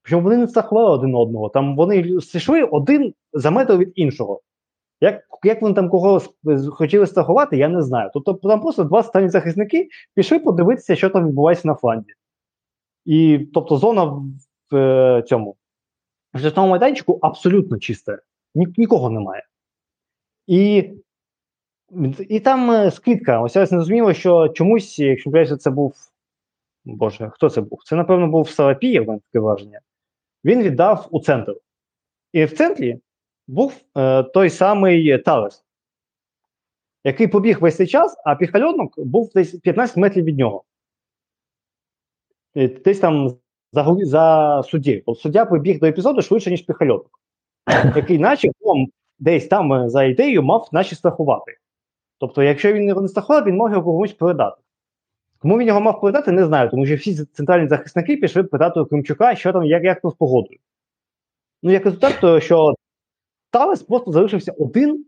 Причому вони не страхували один одного. Там вони йшли один за метр від іншого. Як як вони там кого хотіли страхувати, я не знаю. Тобто там просто два стані захисники пішли подивитися, що там відбувається на фланзі. І тобто зона в е, цьому в житловому майданчику абсолютно чиста, Ні, нікого немає. І і там е, скидка. Ось я не зрозуміло, що чомусь, якщо кажуть, це був. Боже, хто це був? Це, напевно, був Салапієв, таке враження. Він віддав у центр. І в центрі був е, той самий Талес, який побіг весь цей час, а піхальонок був десь 15 метрів від нього. Десь там за за суддєю. Суддя побіг до епізоду швидше, ніж піхальонок, який, наче десь там е, за ідеєю, мав наче страхувати. Тобто, якщо він його не страхував, він мог його комусь передати. Кому він його мав передати, не знаю, тому що всі центральні захисники пішли питати у Кримчука, що там, як як там з погодою. Ну, як результат, то що Талес просто залишився один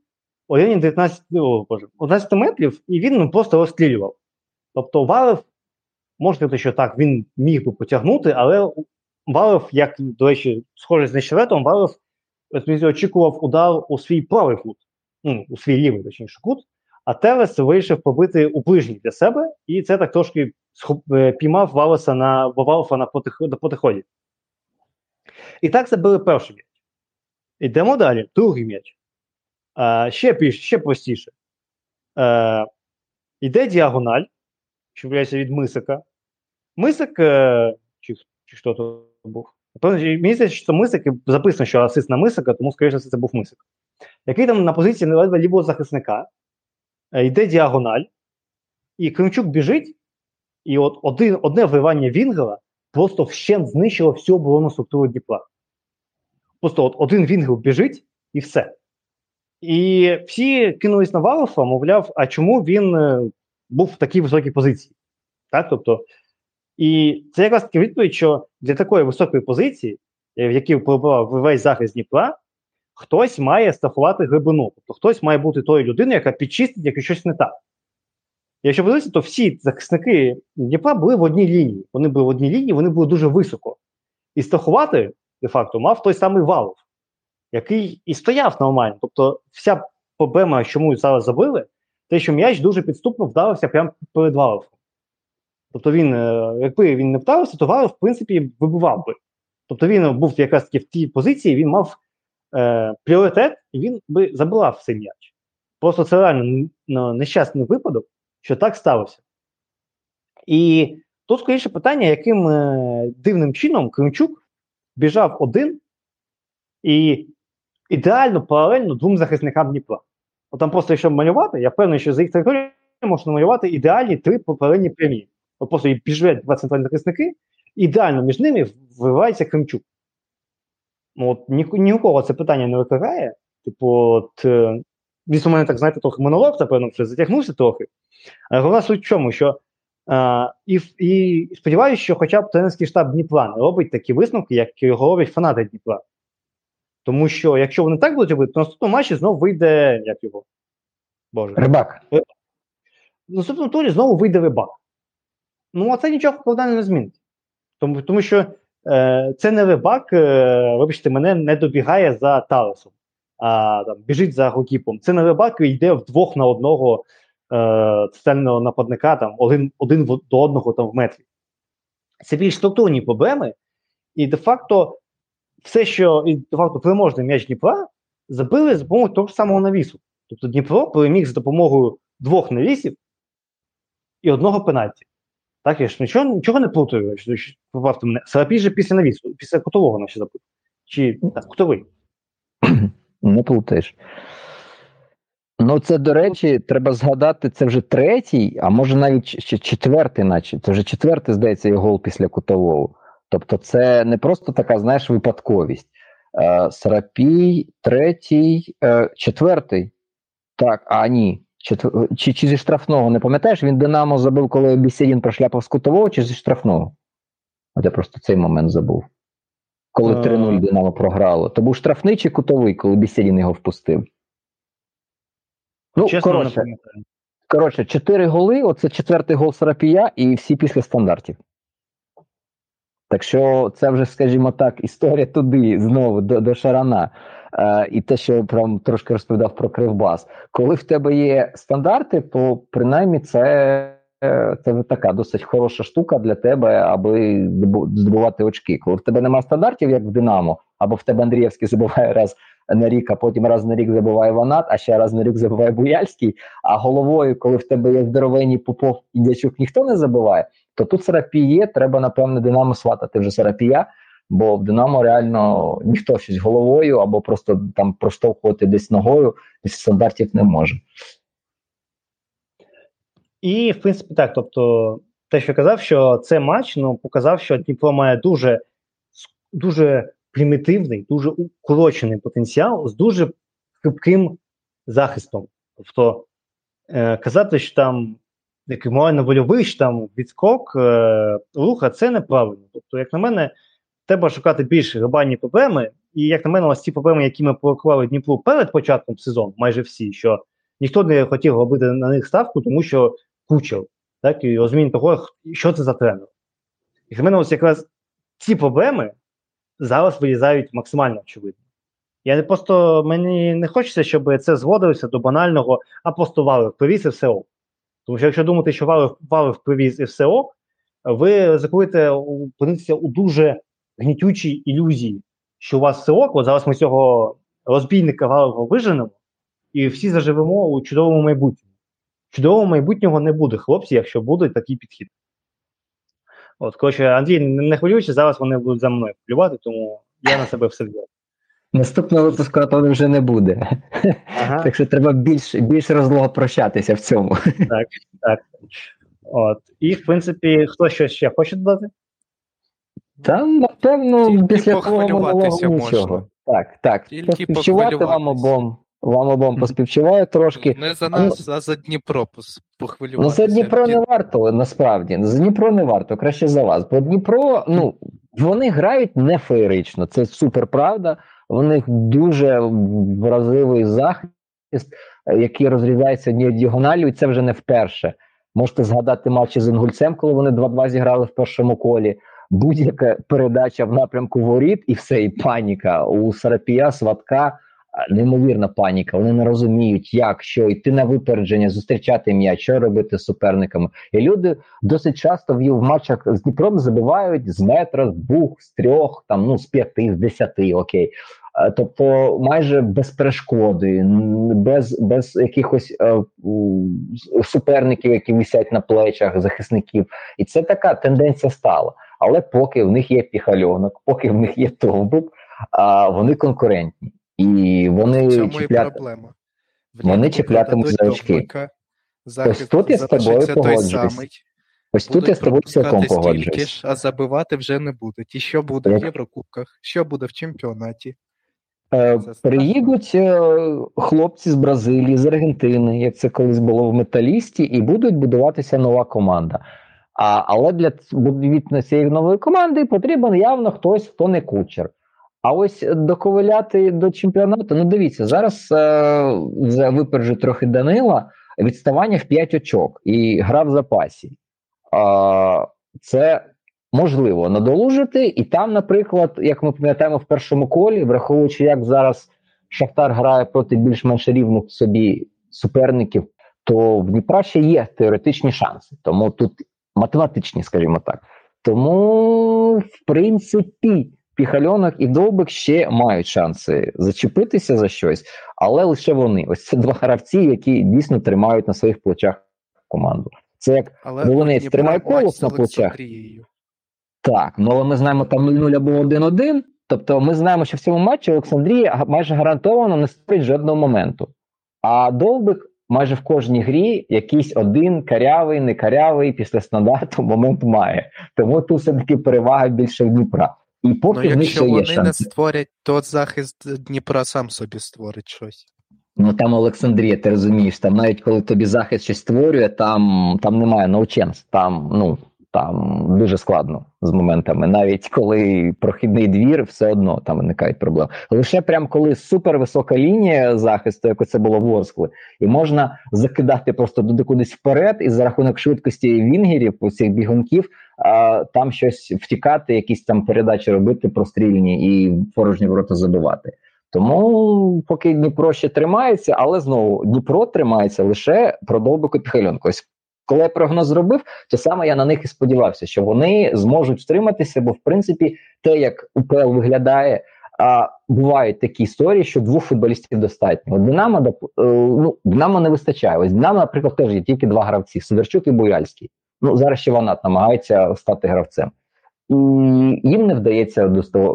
у районі 19 о, боже, 11 метрів, і він ну, просто розстрілював. Тобто, Валев, можна сказати, що так, він міг би потягнути, але Валев, як, до речі, схоже з нещеретом, Валев очікував удар у свій правий кут, ну, у свій лівий, точніше, кут, а Телес вирішив побити у ближній для себе, і це так трошки е, піймав Валеса на Валфа на потиході. І так забили перший м'яч. Йдемо далі. Другий м'яч. А, Ще ще простіше. Е, Йде діагональ, що виявляється від Мисика. Мисик, е, чи чи хто то був? Мені здається, що Мисик записано, що асист на Мисика, тому, скоріше, це був Мисик. Який там на позиції ледве лівого захисника. Е, йде діагональ, і Кримчук біжить, і от один, одне вривання Вінгела просто вщент знищило всю оборонну структуру Дніпра. Просто от один Вінгел біжить і все. І всі кинулись на Валофа, мовляв, а чому він е, був в такій високій позиції? Так, тобто, І це якраз таки відповідь, що для такої високої позиції, е, в якій перебував весь захист Дніпра, хтось має страхувати глибину. Тобто хтось має бути тою людиною, яка підчистить, якщо щось не так. Якщо подивитися, то всі захисники Дніпра були в одній лінії. Вони були в одній лінії, вони були дуже високо. І страхувати, де-факто, мав той самий Валов, який і стояв нормально. Тобто, вся проблема, чому зараз забили, те, що м'яч дуже підступно вдарився прямо перед Валовом. Тобто він, е, якби він не вдарився, то Валов, в принципі, вибивав би. Тобто він був якраз таки в тій позиції, він мав е, пріоритет, і він би забирав цей м'яч. Просто це реально ну, нещасний випадок, що так сталося. І тут скоріше питання, яким е, дивним чином Кримчук біжав один і ідеально паралельно двом захисникам Дніпра. От там просто, якщо малювати, я впевнений, що за їх територією можна малювати ідеальні три паралельні прямі. От просто біжать два центральні захисники, ідеально між ними вивається Кримчук. Ну, от ні, ні у кого це питання не викликає. Типу, от, е, у мене так, знаєте, трохи монолог, напевно, що затягнувся трохи. Але головна суть в чому, що а, і і сподіваюся, що хоча б тренерський штаб Дніпра не робить такі висновки, як його роблять фанати Дніпра. Тому що, якщо вони так будуть робити, то наступному матчі знову вийде як його. Боже. Рибак. В наступному турі знову вийде рибак. Ну, а це нічого вкладання не змінить. Тому тому що е, це не рибак, е, вибачте, мене не добігає за Талесом, а там, біжить за голкіпом. Це не рибак йде вдвох на одного е, центрального нападника, там, один один до одного там, в метрі. Це більш структурні проблеми, і де-факто все, що і де-факто переможний м'яч Дніпра, забили за допомогою того ж самого навісу. Тобто Дніпро переміг за допомогою двох навісів і одного пенальті. Так, я ж нічого нічого не плутаю. Поправте мене. Сарапій же після навісу, після кутового наче запиту. Чи так, кутовий? Не плутаєш. Ну, це, до речі, треба згадати, це вже третій, а може навіть четвертий, наче. Це вже четвертий, здається, його гол після кутового. Тобто, це не просто така, знаєш, випадковість. Е, Сарапій, третій, е, четвертий. Так, а ні. Четвер... Чи чи зі штрафного не пам'ятаєш? Він Динамо забив, коли Бісєдін прошляпав з кутового, чи зі штрафного? От я просто цей момент забув. Коли 3-0 Динамо програло. То був штрафний чи кутовий, коли Бісєдін його впустив? Ну, Чесно, коротше, коротше, чотири голи, оце четвертий гол Сарапія, і всі після стандартів. Так що це вже, скажімо так, історія туди знову до до Шарана. Е, І те, що прям трошки розповідав про Кривбас. Коли в тебе є стандарти, то принаймні це е, це така досить хороша штука для тебе, аби здобувати очки. Коли в тебе немає стандартів, як в Динамо, або в тебе Андрієвський забуває раз на рік, а потім раз на рік забуває Ванат, а ще раз на рік забуває Буяльський. А головою, коли в тебе є здоровенні Попов і Дячук, ніхто не забуває, то тут Сарапіє, треба, напевне, Динамо сватати вже Сарапія, бо в Динамо реально ніхто щось головою або просто там проштовхувати десь ногою із стандартів не може. І, в принципі, так. Тобто, те, що казав, що це матч ну, показав, що Дніпро має дуже дуже примітивний, дуже укорочений потенціал з дуже хибким захистом. Тобто е, казати, що там який морально вольовий там відскок е, руха, це неправильно. Тобто, як на мене, треба шукати більш глобальні проблеми. І як на мене, ось ці проблеми, які ми порахували Дніпру перед початком сезону, майже всі, що ніхто не хотів робити на них ставку, тому що кучер, так і розуміння того, що це за тренер. І для мене, ось якраз ці проблеми зараз вилізають максимально очевидно. Я не просто мені не хочеться, щоб це зводилося до банального, а просто валив привіз і все ок. Тому що якщо думати, що валив, валив привіз і все ок, ви ризикуєте опинитися у дуже гнітючій ілюзії, що у вас все ок, от зараз ми цього розбійника валого виженемо, і всі заживемо у чудовому майбутньому. Чудового майбутнього не буде, хлопці, якщо буде такий підхід. От, коротше, Андрій, не хвилюйся, зараз вони будуть за мною полювати, тому я на себе все взяв. Наступного випуску то вже не буде. Ага. Так що треба більш більш розлого прощатися в цьому. Так, так. От. І, в принципі, хто щось ще хоче додати? Там, напевно, після того монологу нічого. Так, так. Поспівчувати вам обом. Вам обом поспівчуваю трошки. Не за нас, а за Дніпро похвилюватися. Ну, за Дніпро не варто, насправді. За Дніпро не варто, краще за вас. Бо Дніпро, ну, вони грають не феєрично, це супер правда. в них дуже вразливий захист, який розрізається однією діагональю, і це вже не вперше. Можете згадати матчі з Інгульцем, коли вони 2-2 зіграли в першому колі. Будь-яка передача в напрямку воріт, і все, і паніка у Сарапія, Сватка неймовірна паніка. Вони не розуміють, як що йти на випередження, зустрічати м'яч, що робити з суперниками. І люди досить часто в, матчах з Дніпром забивають з метра, з двох, з трьох, там ну з п'яти, з десяти, окей. Тобто майже без перешкоди, без без якихось е, суперників, які висять на плечах захисників, і це така тенденція стала. Але поки в них є піхальонок, поки в них є товбук, а вони конкурентні. І вони цьому чіплят... і проблема. Вони чіплятимуть за очки. Ось тут я з тобою погоджуюсь. Ось тут я з тобою цілком погоджуюсь. А забивати вже не будуть. І що буде як... в Єврокубках, що буде в чемпіонаті? Е, Приїдуть е, хлопці з Бразилії, з Аргентини, як це колись було в металісті, і будуть будуватися нова команда. А, Але для будівництва цієї нової команди потрібен явно хтось, хто не кучер. А ось доковиляти до чемпіонату. Ну, дивіться, зараз е, випереджу трохи Данила відставання в 5 очок і гра в запасі. Е, це можливо надолужити. І там, наприклад, як ми пам'ятаємо в першому колі, враховуючи, як зараз Шахтар грає проти більш-менш рівних собі суперників, то в Дніпра ще є теоретичні шанси. Тому тут математичні, скажімо так. Тому, в принципі. Піхальонок і Довбик ще мають шанси зачепитися за щось, але лише вони. Ось це два гравці, які дійсно тримають на своїх плечах команду. Це як Волонець тримає колос на плечах. Так, ну але ми знаємо там 0-0 або 1-1. Тобто ми знаємо, що в цьому матчі Олександрія майже гарантовано не стоїть жодного моменту. А Довбик майже в кожній грі якийсь один карявий, не карявий після стандарту момент має. Тому тут все-таки перевага більше в Дніпра. І поки ну, якщо вони шанс. не створять, то захист Дніпра сам собі створить щось. Ну там Олександрія, ти розумієш, там навіть коли тобі захист щось створює, там там немає no chance, там ну там дуже складно з моментами. Навіть коли прохідний двір, все одно там виникають проблеми. Лише прям коли супервисока лінія захисту, як це було в Орскли, і можна закидати просто туди кудись вперед, і за рахунок швидкості вінгерів, цих бігунків, а, там щось втікати, якісь там передачі робити прострільні і порожні ворота забивати. Тому поки Дніпро ще тримається, але знову Дніпро тримається лише про Довбику Піхальонку. Ось коли я прогноз зробив, то саме я на них і сподівався, що вони зможуть втриматися, бо в принципі те, як УПЛ виглядає, а бувають такі історії, що двох футболістів достатньо. Динамо е, ну, Динамо не вистачає. Ось Динамо, наприклад, теж є тільки два гравці: Сидорчук і Буяльський. Ну зараз ще Ванат намагається стати гравцем. І їм не вдається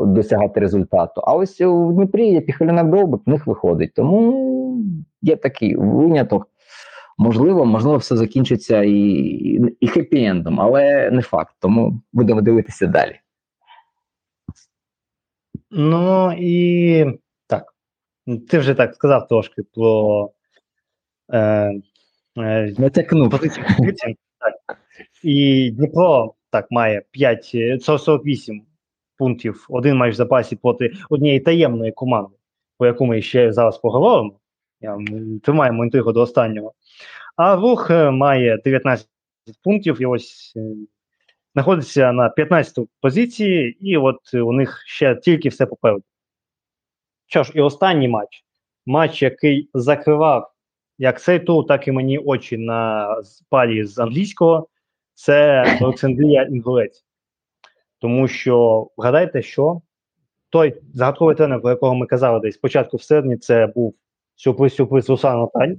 досягати результату. А ось у Дніпрі є Піхалінок Довбик, в них виходить. Тому є такий виняток. Можливо, можливо, все закінчиться і і хеппі-ендом, але не факт. Тому будемо дивитися далі. Ну і так. Ти вже так сказав трошки про е, е, Натякнув. позицію. Так. І Дніпро так має 5 48 пунктів, один матч в запасі проти однієї таємної команди, про яку ми ще зараз поговоримо. Тримаємо інтригу до останнього. А рух е, має 19 пунктів і ось е, знаходиться на 15 позиції, і от у них ще тільки все попереду. Що ж, і останній матч. Матч, який закривав як цей тур, так і мені очі на палі з англійського, це Олександрія Інгулець. Тому що вгадайте, що той загадковий тренер, про якого ми казали десь спочатку в середні, це був сюрприз-сюрприз Руслан Наталь.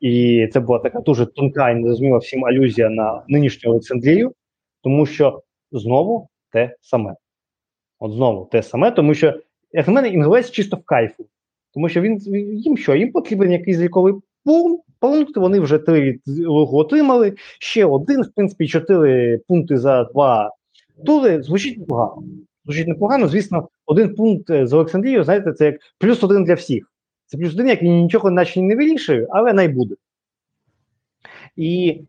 І це була така дуже тонка і незрозуміла всім алюзія на нинішню Олександрію, тому що знову те саме. От знову те саме, тому що, як на мене, інгулець чисто в кайфу. Тому що він їм що? Їм потрібен якийсь ліковий пункт, вони вже три від руху отримали. Ще один, в принципі, чотири пункти за два тури. Звучить непогано. Звучить непогано. Звісно, один пункт з Олександрією, знаєте, це як плюс один для всіх. Це плюс один, який нічого наче не вирішує, але найбуде. І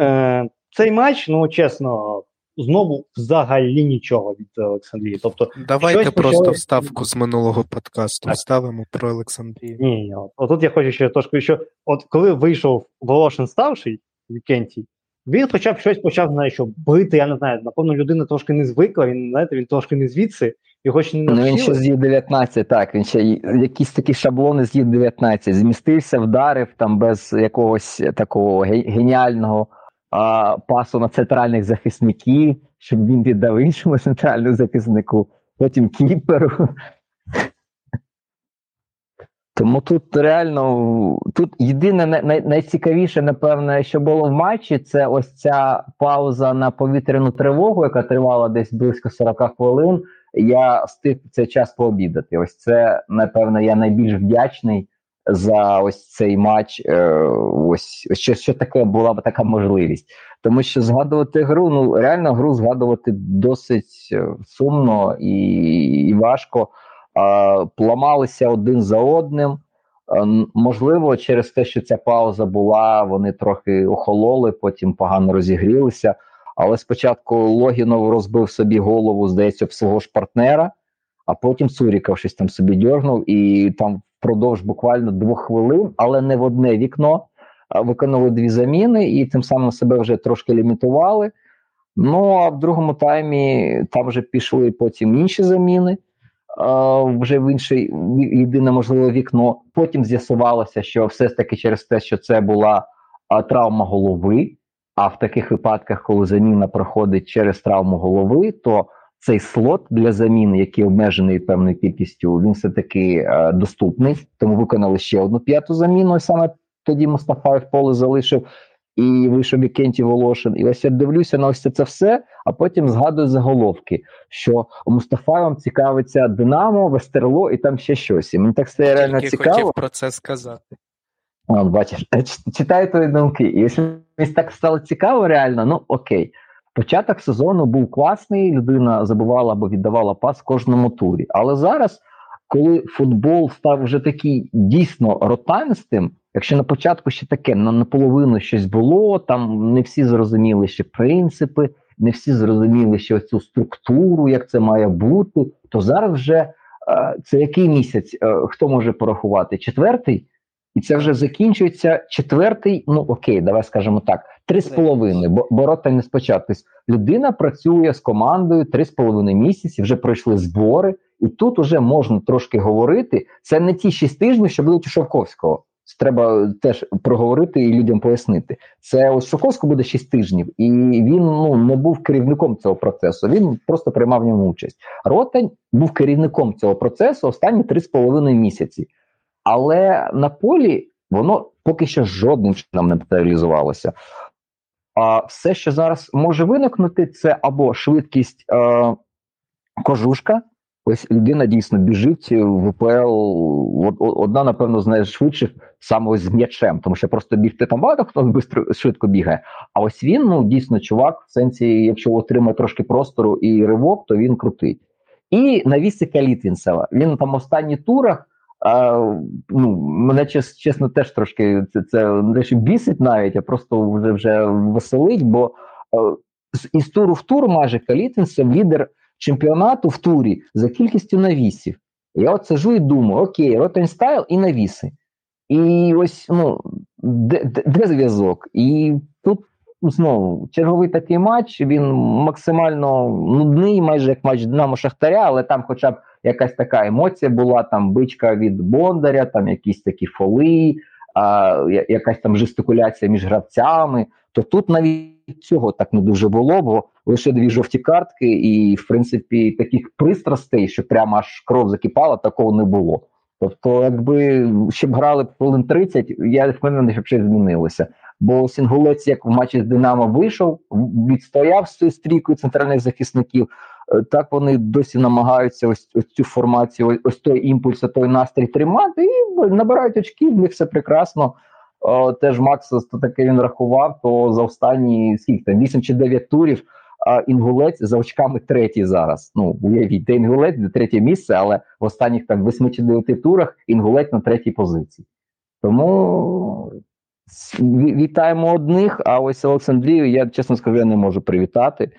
е, цей матч, ну чесно, знову взагалі нічого від Олександрії. Тобто, Давайте щось просто почали- вставку з минулого подкасту Так. вставимо про Олександрію. ні, ні, отут я хочу ще трошки, що от коли вийшов Волошин старший Вікентій, він хоча б щось почав знає, що бити, я не знаю, напевно, людина трошки не звикла, він знаєте, він трошки не звідси, його ще не Ну, він ще навчили. з Ю-19, так, він ще якісь такі шаблони з Ю-19. Змістився, вдарив там без якогось такого геніального а, пасу на центральних захисників, щоб він віддав іншому центральному захиснику, потім кіперу. Тому тут реально тут єдине най- най- найцікавіше, напевне, що було в матчі, це ось ця пауза на повітряну тривогу, яка тривала десь близько 40 хвилин. Я встиг цей час пообідати. Ось це, напевно, я найбільш вдячний за ось цей матч. Е, ось що, що таке була б така можливість. Тому що згадувати гру, ну реально гру згадувати досить е, сумно і, і важко. Е, пламалися один за одним. Можливо, через те, що ця пауза була, вони трохи охололи, потім погано розігрілися. Але спочатку Логінов розбив собі голову, здається, об свого ж партнера, а потім Цуріков щось там собі дьорнув, і там впродовж буквально двох хвилин, але не в одне вікно, виконали дві заміни і тим самим себе вже трошки лімітували. Ну а в другому таймі там вже пішли потім інші заміни. Вже в інше єдине можливе вікно. Потім з'ясувалося, що все ж таки через те, що це була травма голови. А в таких випадках, коли заміна проходить через травму голови, то цей слот для заміни, який обмежений певною кількістю, він все таки е, доступний. Тому виконали ще одну п'яту заміну. І саме тоді Мустафаєв поле залишив і вийшов Вікентій Волошин. І ось я дивлюся на ось це все, а потім згадую заголовки, що Мустафаєвом цікавиться Динамо, Вестерло і там ще щось. І мені так стає реально цікаво. хотів про це сказати. От, бачиш, читаю твої думки. І якщо мені так стало цікаво, реально, ну окей. Початок сезону був класний, людина забувала або віддавала пас кожному турі. Але зараз, коли футбол став вже такий дійсно ротанистим, якщо на початку ще таке на наполовину щось було, там не всі зрозуміли ще принципи, не всі зрозуміли ще цю структуру, як це має бути, то зараз вже е, це який місяць? Е, хто може порахувати? Четвертий? І це вже закінчується четвертий. Ну окей, давай скажемо так: три з половиною, бо борота не. Тобто Людина працює з командою три з половиною місяці, вже пройшли збори, і тут уже можна трошки говорити. Це не ті шість тижнів, що будуть у Шовковського. Це треба теж проговорити і людям пояснити. Це ось Шовковського буде шість тижнів, і він ну не був керівником цього процесу. Він просто приймав в ньому участь. Ротань був керівником цього процесу останні три з половиною місяці. Але на полі воно поки що жодним чином не матеріалізувалося. А все, що зараз може виникнути, це або швидкість е, кожушка. Ось людина дійсно біжить в ВПЛ. Одна, напевно, з найшвидших саме ось з м'ячем, тому що просто бігти там багато хто швидко бігає. А ось він ну дійсно чувак, в сенсі, якщо отримає трошки простору і ривок, то він крутий. І навісика Літвінцева. Він там в останніх турах. А, ну, мене чес, чесно теж трошки це, це не що бісить навіть, а просто вже вже веселить, бо із туру в тур майже Калітвінцев лідер чемпіонату в турі за кількістю навісів. Я от сижу і думаю: окей, ротень стайл і навіси. І ось ну, де, де, де зв'язок? І тут знову черговий такий матч. Він максимально нудний, майже як матч Динамо Шахтаря, але там, хоча б якась така емоція була, там бичка від Бондаря, там якісь такі фоли, а, якась там жестикуляція між гравцями. То тут навіть цього так не дуже було, бо лише дві жовті картки, і в принципі таких пристрастей, що прямо аж кров закипала, такого не було. Тобто, якби грали б хвилин 30, я впевнений, щоб щось змінилося. Бо Сінгулець, як в матчі з Динамо вийшов, відстояв з цією стрійкою центральних захисників. Е, Так вони досі намагаються ось, ось цю формацію, ось, ось той імпульс, той настрій тримати, і набирають очки, в них все прекрасно. О, теж Макс то таке він рахував, то за останні скільки там 8 чи 9 турів а інгулець за очками третій зараз. Ну уявіть, де інгулець, де третє місце, але в останніх там 8 чи 9 турах інгулець на третій позиції. Тому вітаємо одних. А ось Олександрію, я чесно скажу, я не можу привітати.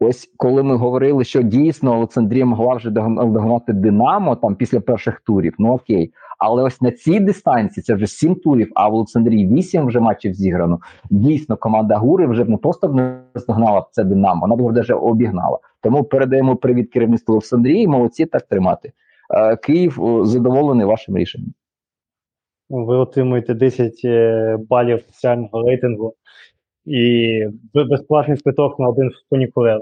Ось коли ми говорили, що дійсно Олександрія могла вже догнати Динамо там після перших турів, ну окей. Але ось на цій дистанції це вже сім турів, а в Олександрії вісім вже матчів зіграно. Дійсно, команда Гури вже не просто не здогнала це Динамо, вона б вже обігнала. Тому передаємо привіт керівництву Олександрії. Молодці так тримати. Е, Київ задоволений вашим рішенням. Ви отримуєте 10 е, балів соціального рейтингу і безплатний квиток на один фунікулер.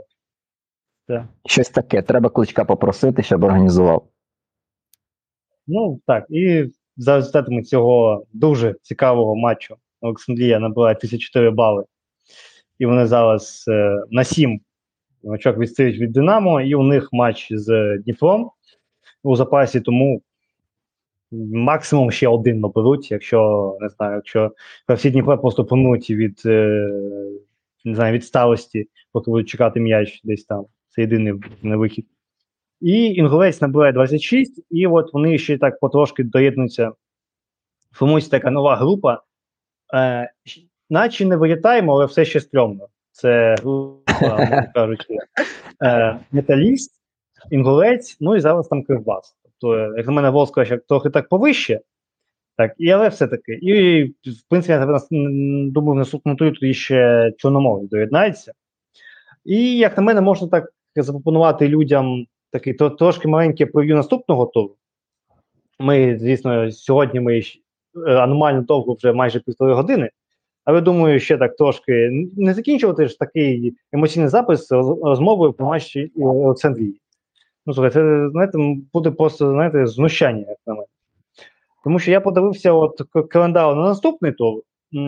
Щось таке. Треба кличка попросити, щоб організував. Ну так, і за результатами цього дуже цікавого матчу Олександрія набирає 1004 бали. І вони зараз е, на 7 очок відстають від Динамо, і у них матч з Дніпром у запасі, тому максимум ще один наберуть, якщо не знаю, якщо всі Дніпро просто помнуть від е, не знаю, від сталості, поки будуть чекати м'яч десь там. Це єдиний вихід. І Інгулець набирає 26, і от вони ще так потрошки доєднуються. Формується така нова група. Е, Наче не вилітаємо, але все ще стрьомно. Це група, кажучи, е, металіст, інгулець, ну і зараз там Кривбас. Тобто, як на мене, Волска ще трохи так повище. Так, і але все-таки. І, в принципі, я думаю, в наступному турі тоді ще Чорноморець доєднається. І, як на мене, можна так запропонувати людям такий то, трошки маленький прев'ю наступного туру. Ми, звісно, сьогодні ми е, аномально довго вже майже півтори години. Але думаю, ще так трошки не закінчувати ж такий емоційний запис розмовою про матчі Олександрії. Ну, слухай, це знаєте, буде просто знаєте, знущання, як на мене. Тому що я подивився от календар на наступний тур.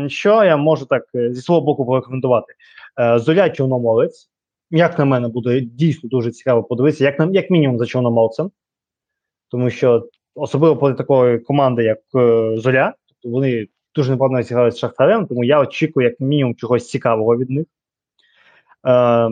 Що я можу так е, зі свого боку порекомендувати? Е, Зоря Чорноморець, як на мене, буде дійсно дуже цікаво подивитися, як як мінімум за Чорноморцем. Тому що особливо проти такої команди, як е, Зоря, тобто вони дуже непогано зіграли з Шахтарем, тому я очікую, як мінімум, чогось цікавого від них. Е,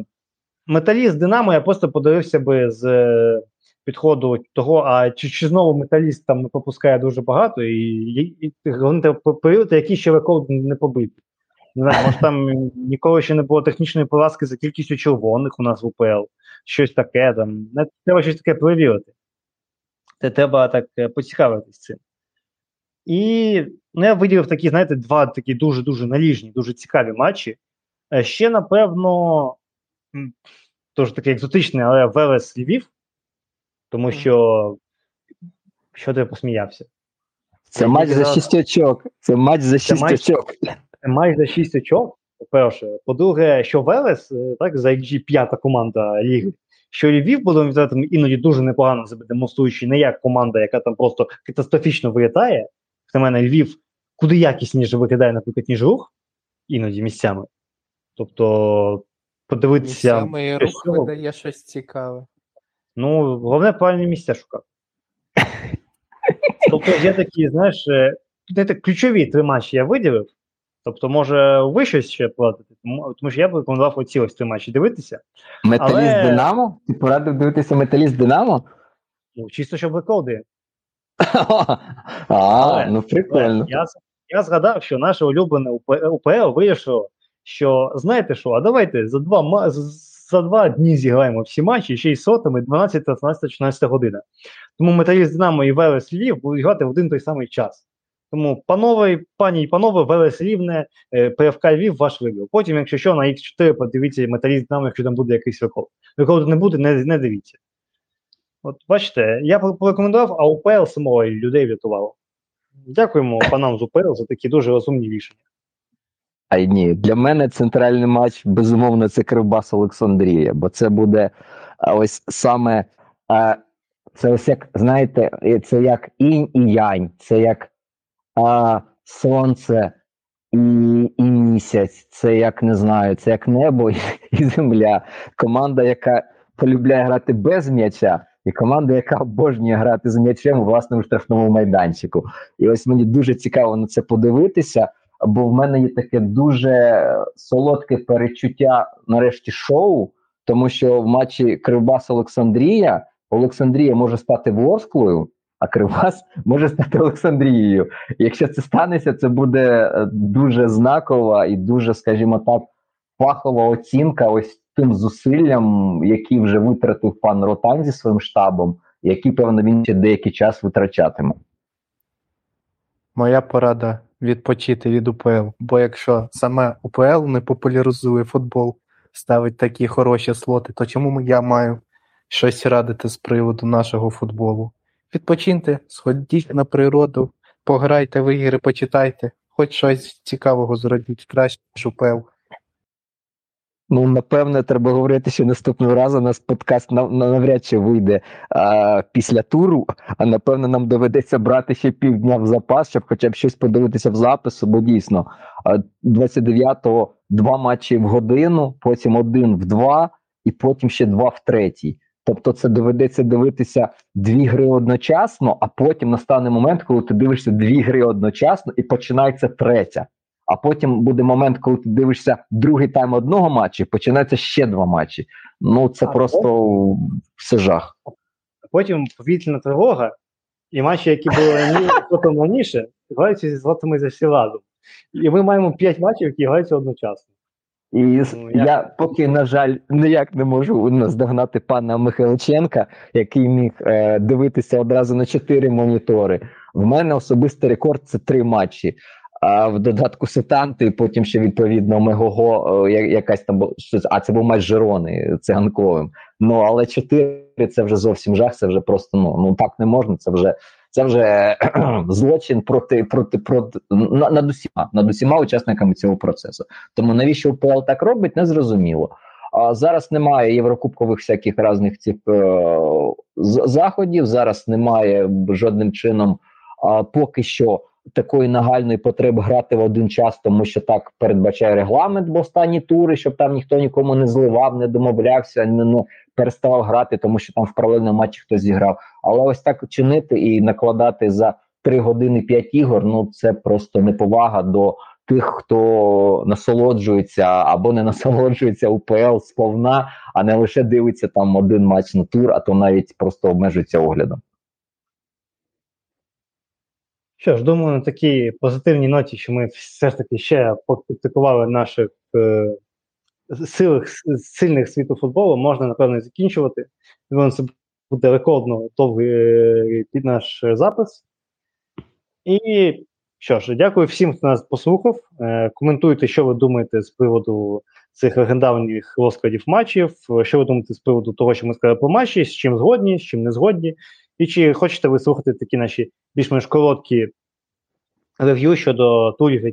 Металіст Динамо я просто подивився би з е, підходу того, а чи чи знову металіст там пропускає дуже багато, і, і, і вони період, які ще рекорд не побиті. Не знаю, може там ніколи ще не було технічної поразки за кількістю червоних у нас в УПЛ, щось таке там. Не треба щось таке перевірити. Це треба так е, поцікавитись цим. І ну, я виділив такі, знаєте, два такі дуже-дуже наліжні, дуже цікаві матчі. Е, ще, напевно, дуже такий екзотичний, але Велес Львів, тому що що ти посміявся? Це матч за 6 очок. Це матч за 6 очок. Це матч 6 очок. По-перше, по-друге, що Велес, е, так, за XG п'ята команда ліги, що Львів, будемо відверто, іноді дуже непогано себе демонструючи, не як команда, яка там просто катастрофічно вилітає. На мене Львів куди якісніше викидає, наприклад, ніж рух, іноді місцями. Тобто подивитися. І рух видає щось цікаве. Ну, головне правильні місця шукати. Тобто є такі, знаєш, е, ключові три матчі я виділив. Тобто, може, ви щось ще платити, тому що я б рекомендував оці ось три матчі дивитися. Металіст Але... Динамо? Ти порадив дивитися металіст Динамо? Ну, чисто, щоб рекорди. А, ну прикольно. Я я згадав, що наше улюблене УПЛ вирішило, що знаєте що, а давайте за два за два дні зіграємо всі матчі, ще й сотами, 12, 13, 14 година. Тому металіст Динамо і Велес Львів будуть грати в один той самий час. Тому, панове, пані і панове, Велес Рівне, е, ПФК Львів, ваш вибір. Потім, якщо що, на X4 подивіться металіст Динамо, якщо там буде якийсь рекорд. Рекорду не буде, не, не дивіться. От бачите, я порекомендував, а УПЛ самого людей врятувало. Дякуємо панам з УПЛ за такі дуже розумні рішення. А ні, для мене центральний матч, безумовно, це Кривбас Олександрія, бо це буде ось саме це ось як, знаєте, це як інь і янь, це як а, сонце і і місяць, це як не знаю, це як небо і, і земля. Команда, яка полюбляє грати без м'яча, і команда, яка обожнює грати з м'ячем у власному штрафному майданчику. І ось мені дуже цікаво на це подивитися, бо в мене є таке дуже солодке перечуття нарешті шоу, тому що в матчі Кривбас Олександрія Олександрія може стати Ворсклою, а Кривбас може стати Олександрією. Якщо це станеться, це буде е, дуже знакова і дуже, скажімо так, фахова оцінка ось тим зусиллям, які вже витратив пан Ротан зі своїм штабом, які, певно, він ще деякий час витрачатиме. Моя порада відпочити від УПЛ. Бо якщо саме УПЛ не популяризує футбол, ставить такі хороші слоти, то чому я маю щось радити з приводу нашого футболу? Відпочиньте, сходіть на природу, пограйте в ігри, почитайте, хоч щось цікавого зробіть, краще УПЛ. Ну, напевне, треба говорити, що наступного разу у нас подкаст на, на- навряд чи вийде а, після туру, а напевно, нам доведеться брати ще півдня в запас, щоб хоча б щось подивитися в запису, бо дійсно а, 29-го два матчі в годину, потім один в два, і потім ще два в третій. Тобто, це доведеться дивитися дві гри одночасно, а потім настане момент, коли ти дивишся дві гри одночасно, і починається третя. А потім буде момент, коли ти дивишся другий тайм одного матчу, і починається ще два матчі. Ну це А, просто все жах. А потім повітряна тривога, і матчі, які були раніше, граються зі злотами за всі разом. І ми маємо 5 матчів, які граються одночасно. І Ну, я... я- поки, на жаль, ніяк не можу наздогнати пана Михайличенка, який міг е, дивитися одразу на чотири монітори. В мене особистий рекорд це три матчі. А в додатку сетанти, потім ще відповідно Мегого, е, якась там щось, а це був матч Жирони циганковим. Ну але чотири це вже зовсім жах. Це вже просто ну, ну так не можна. Це вже це вже злочин проти проти проти над усіма над усіма учасниками цього процесу. Тому навіщо УПЛ так робить, не зрозуміло. А зараз немає єврокубкових всяких різних цих е, заходів. Зараз немає жодним чином а, поки що такої нагальної потреби грати в один час, тому що так передбачає регламент, бо останні тури, щоб там ніхто нікому не зливав, не домовлявся, не, не переставав грати, тому що там в паралельному матчі хтось зіграв. Але ось так чинити і накладати за 3 години 5 ігор, ну це просто неповага до тих, хто насолоджується або не насолоджується УПЛ сповна, а не лише дивиться там один матч на тур, а то навіть просто обмежується оглядом. Що ж, думаю, на такій позитивній ноті, що ми все ж таки ще покритикували наших е, силих, сильних світу футболу, можна, напевно, закінчувати. Думаю, це буде рекордно довгий е, під наш запис. І що ж, дякую всім, хто нас послухав. Е, коментуйте, що ви думаєте з приводу цих легендарних розкладів матчів, що ви думаєте з приводу того, що ми сказали про матчі, з чим згодні, з чим не згодні. І чи хочете ви слухати такі наші більш-менш короткі рев'ю щодо турів, які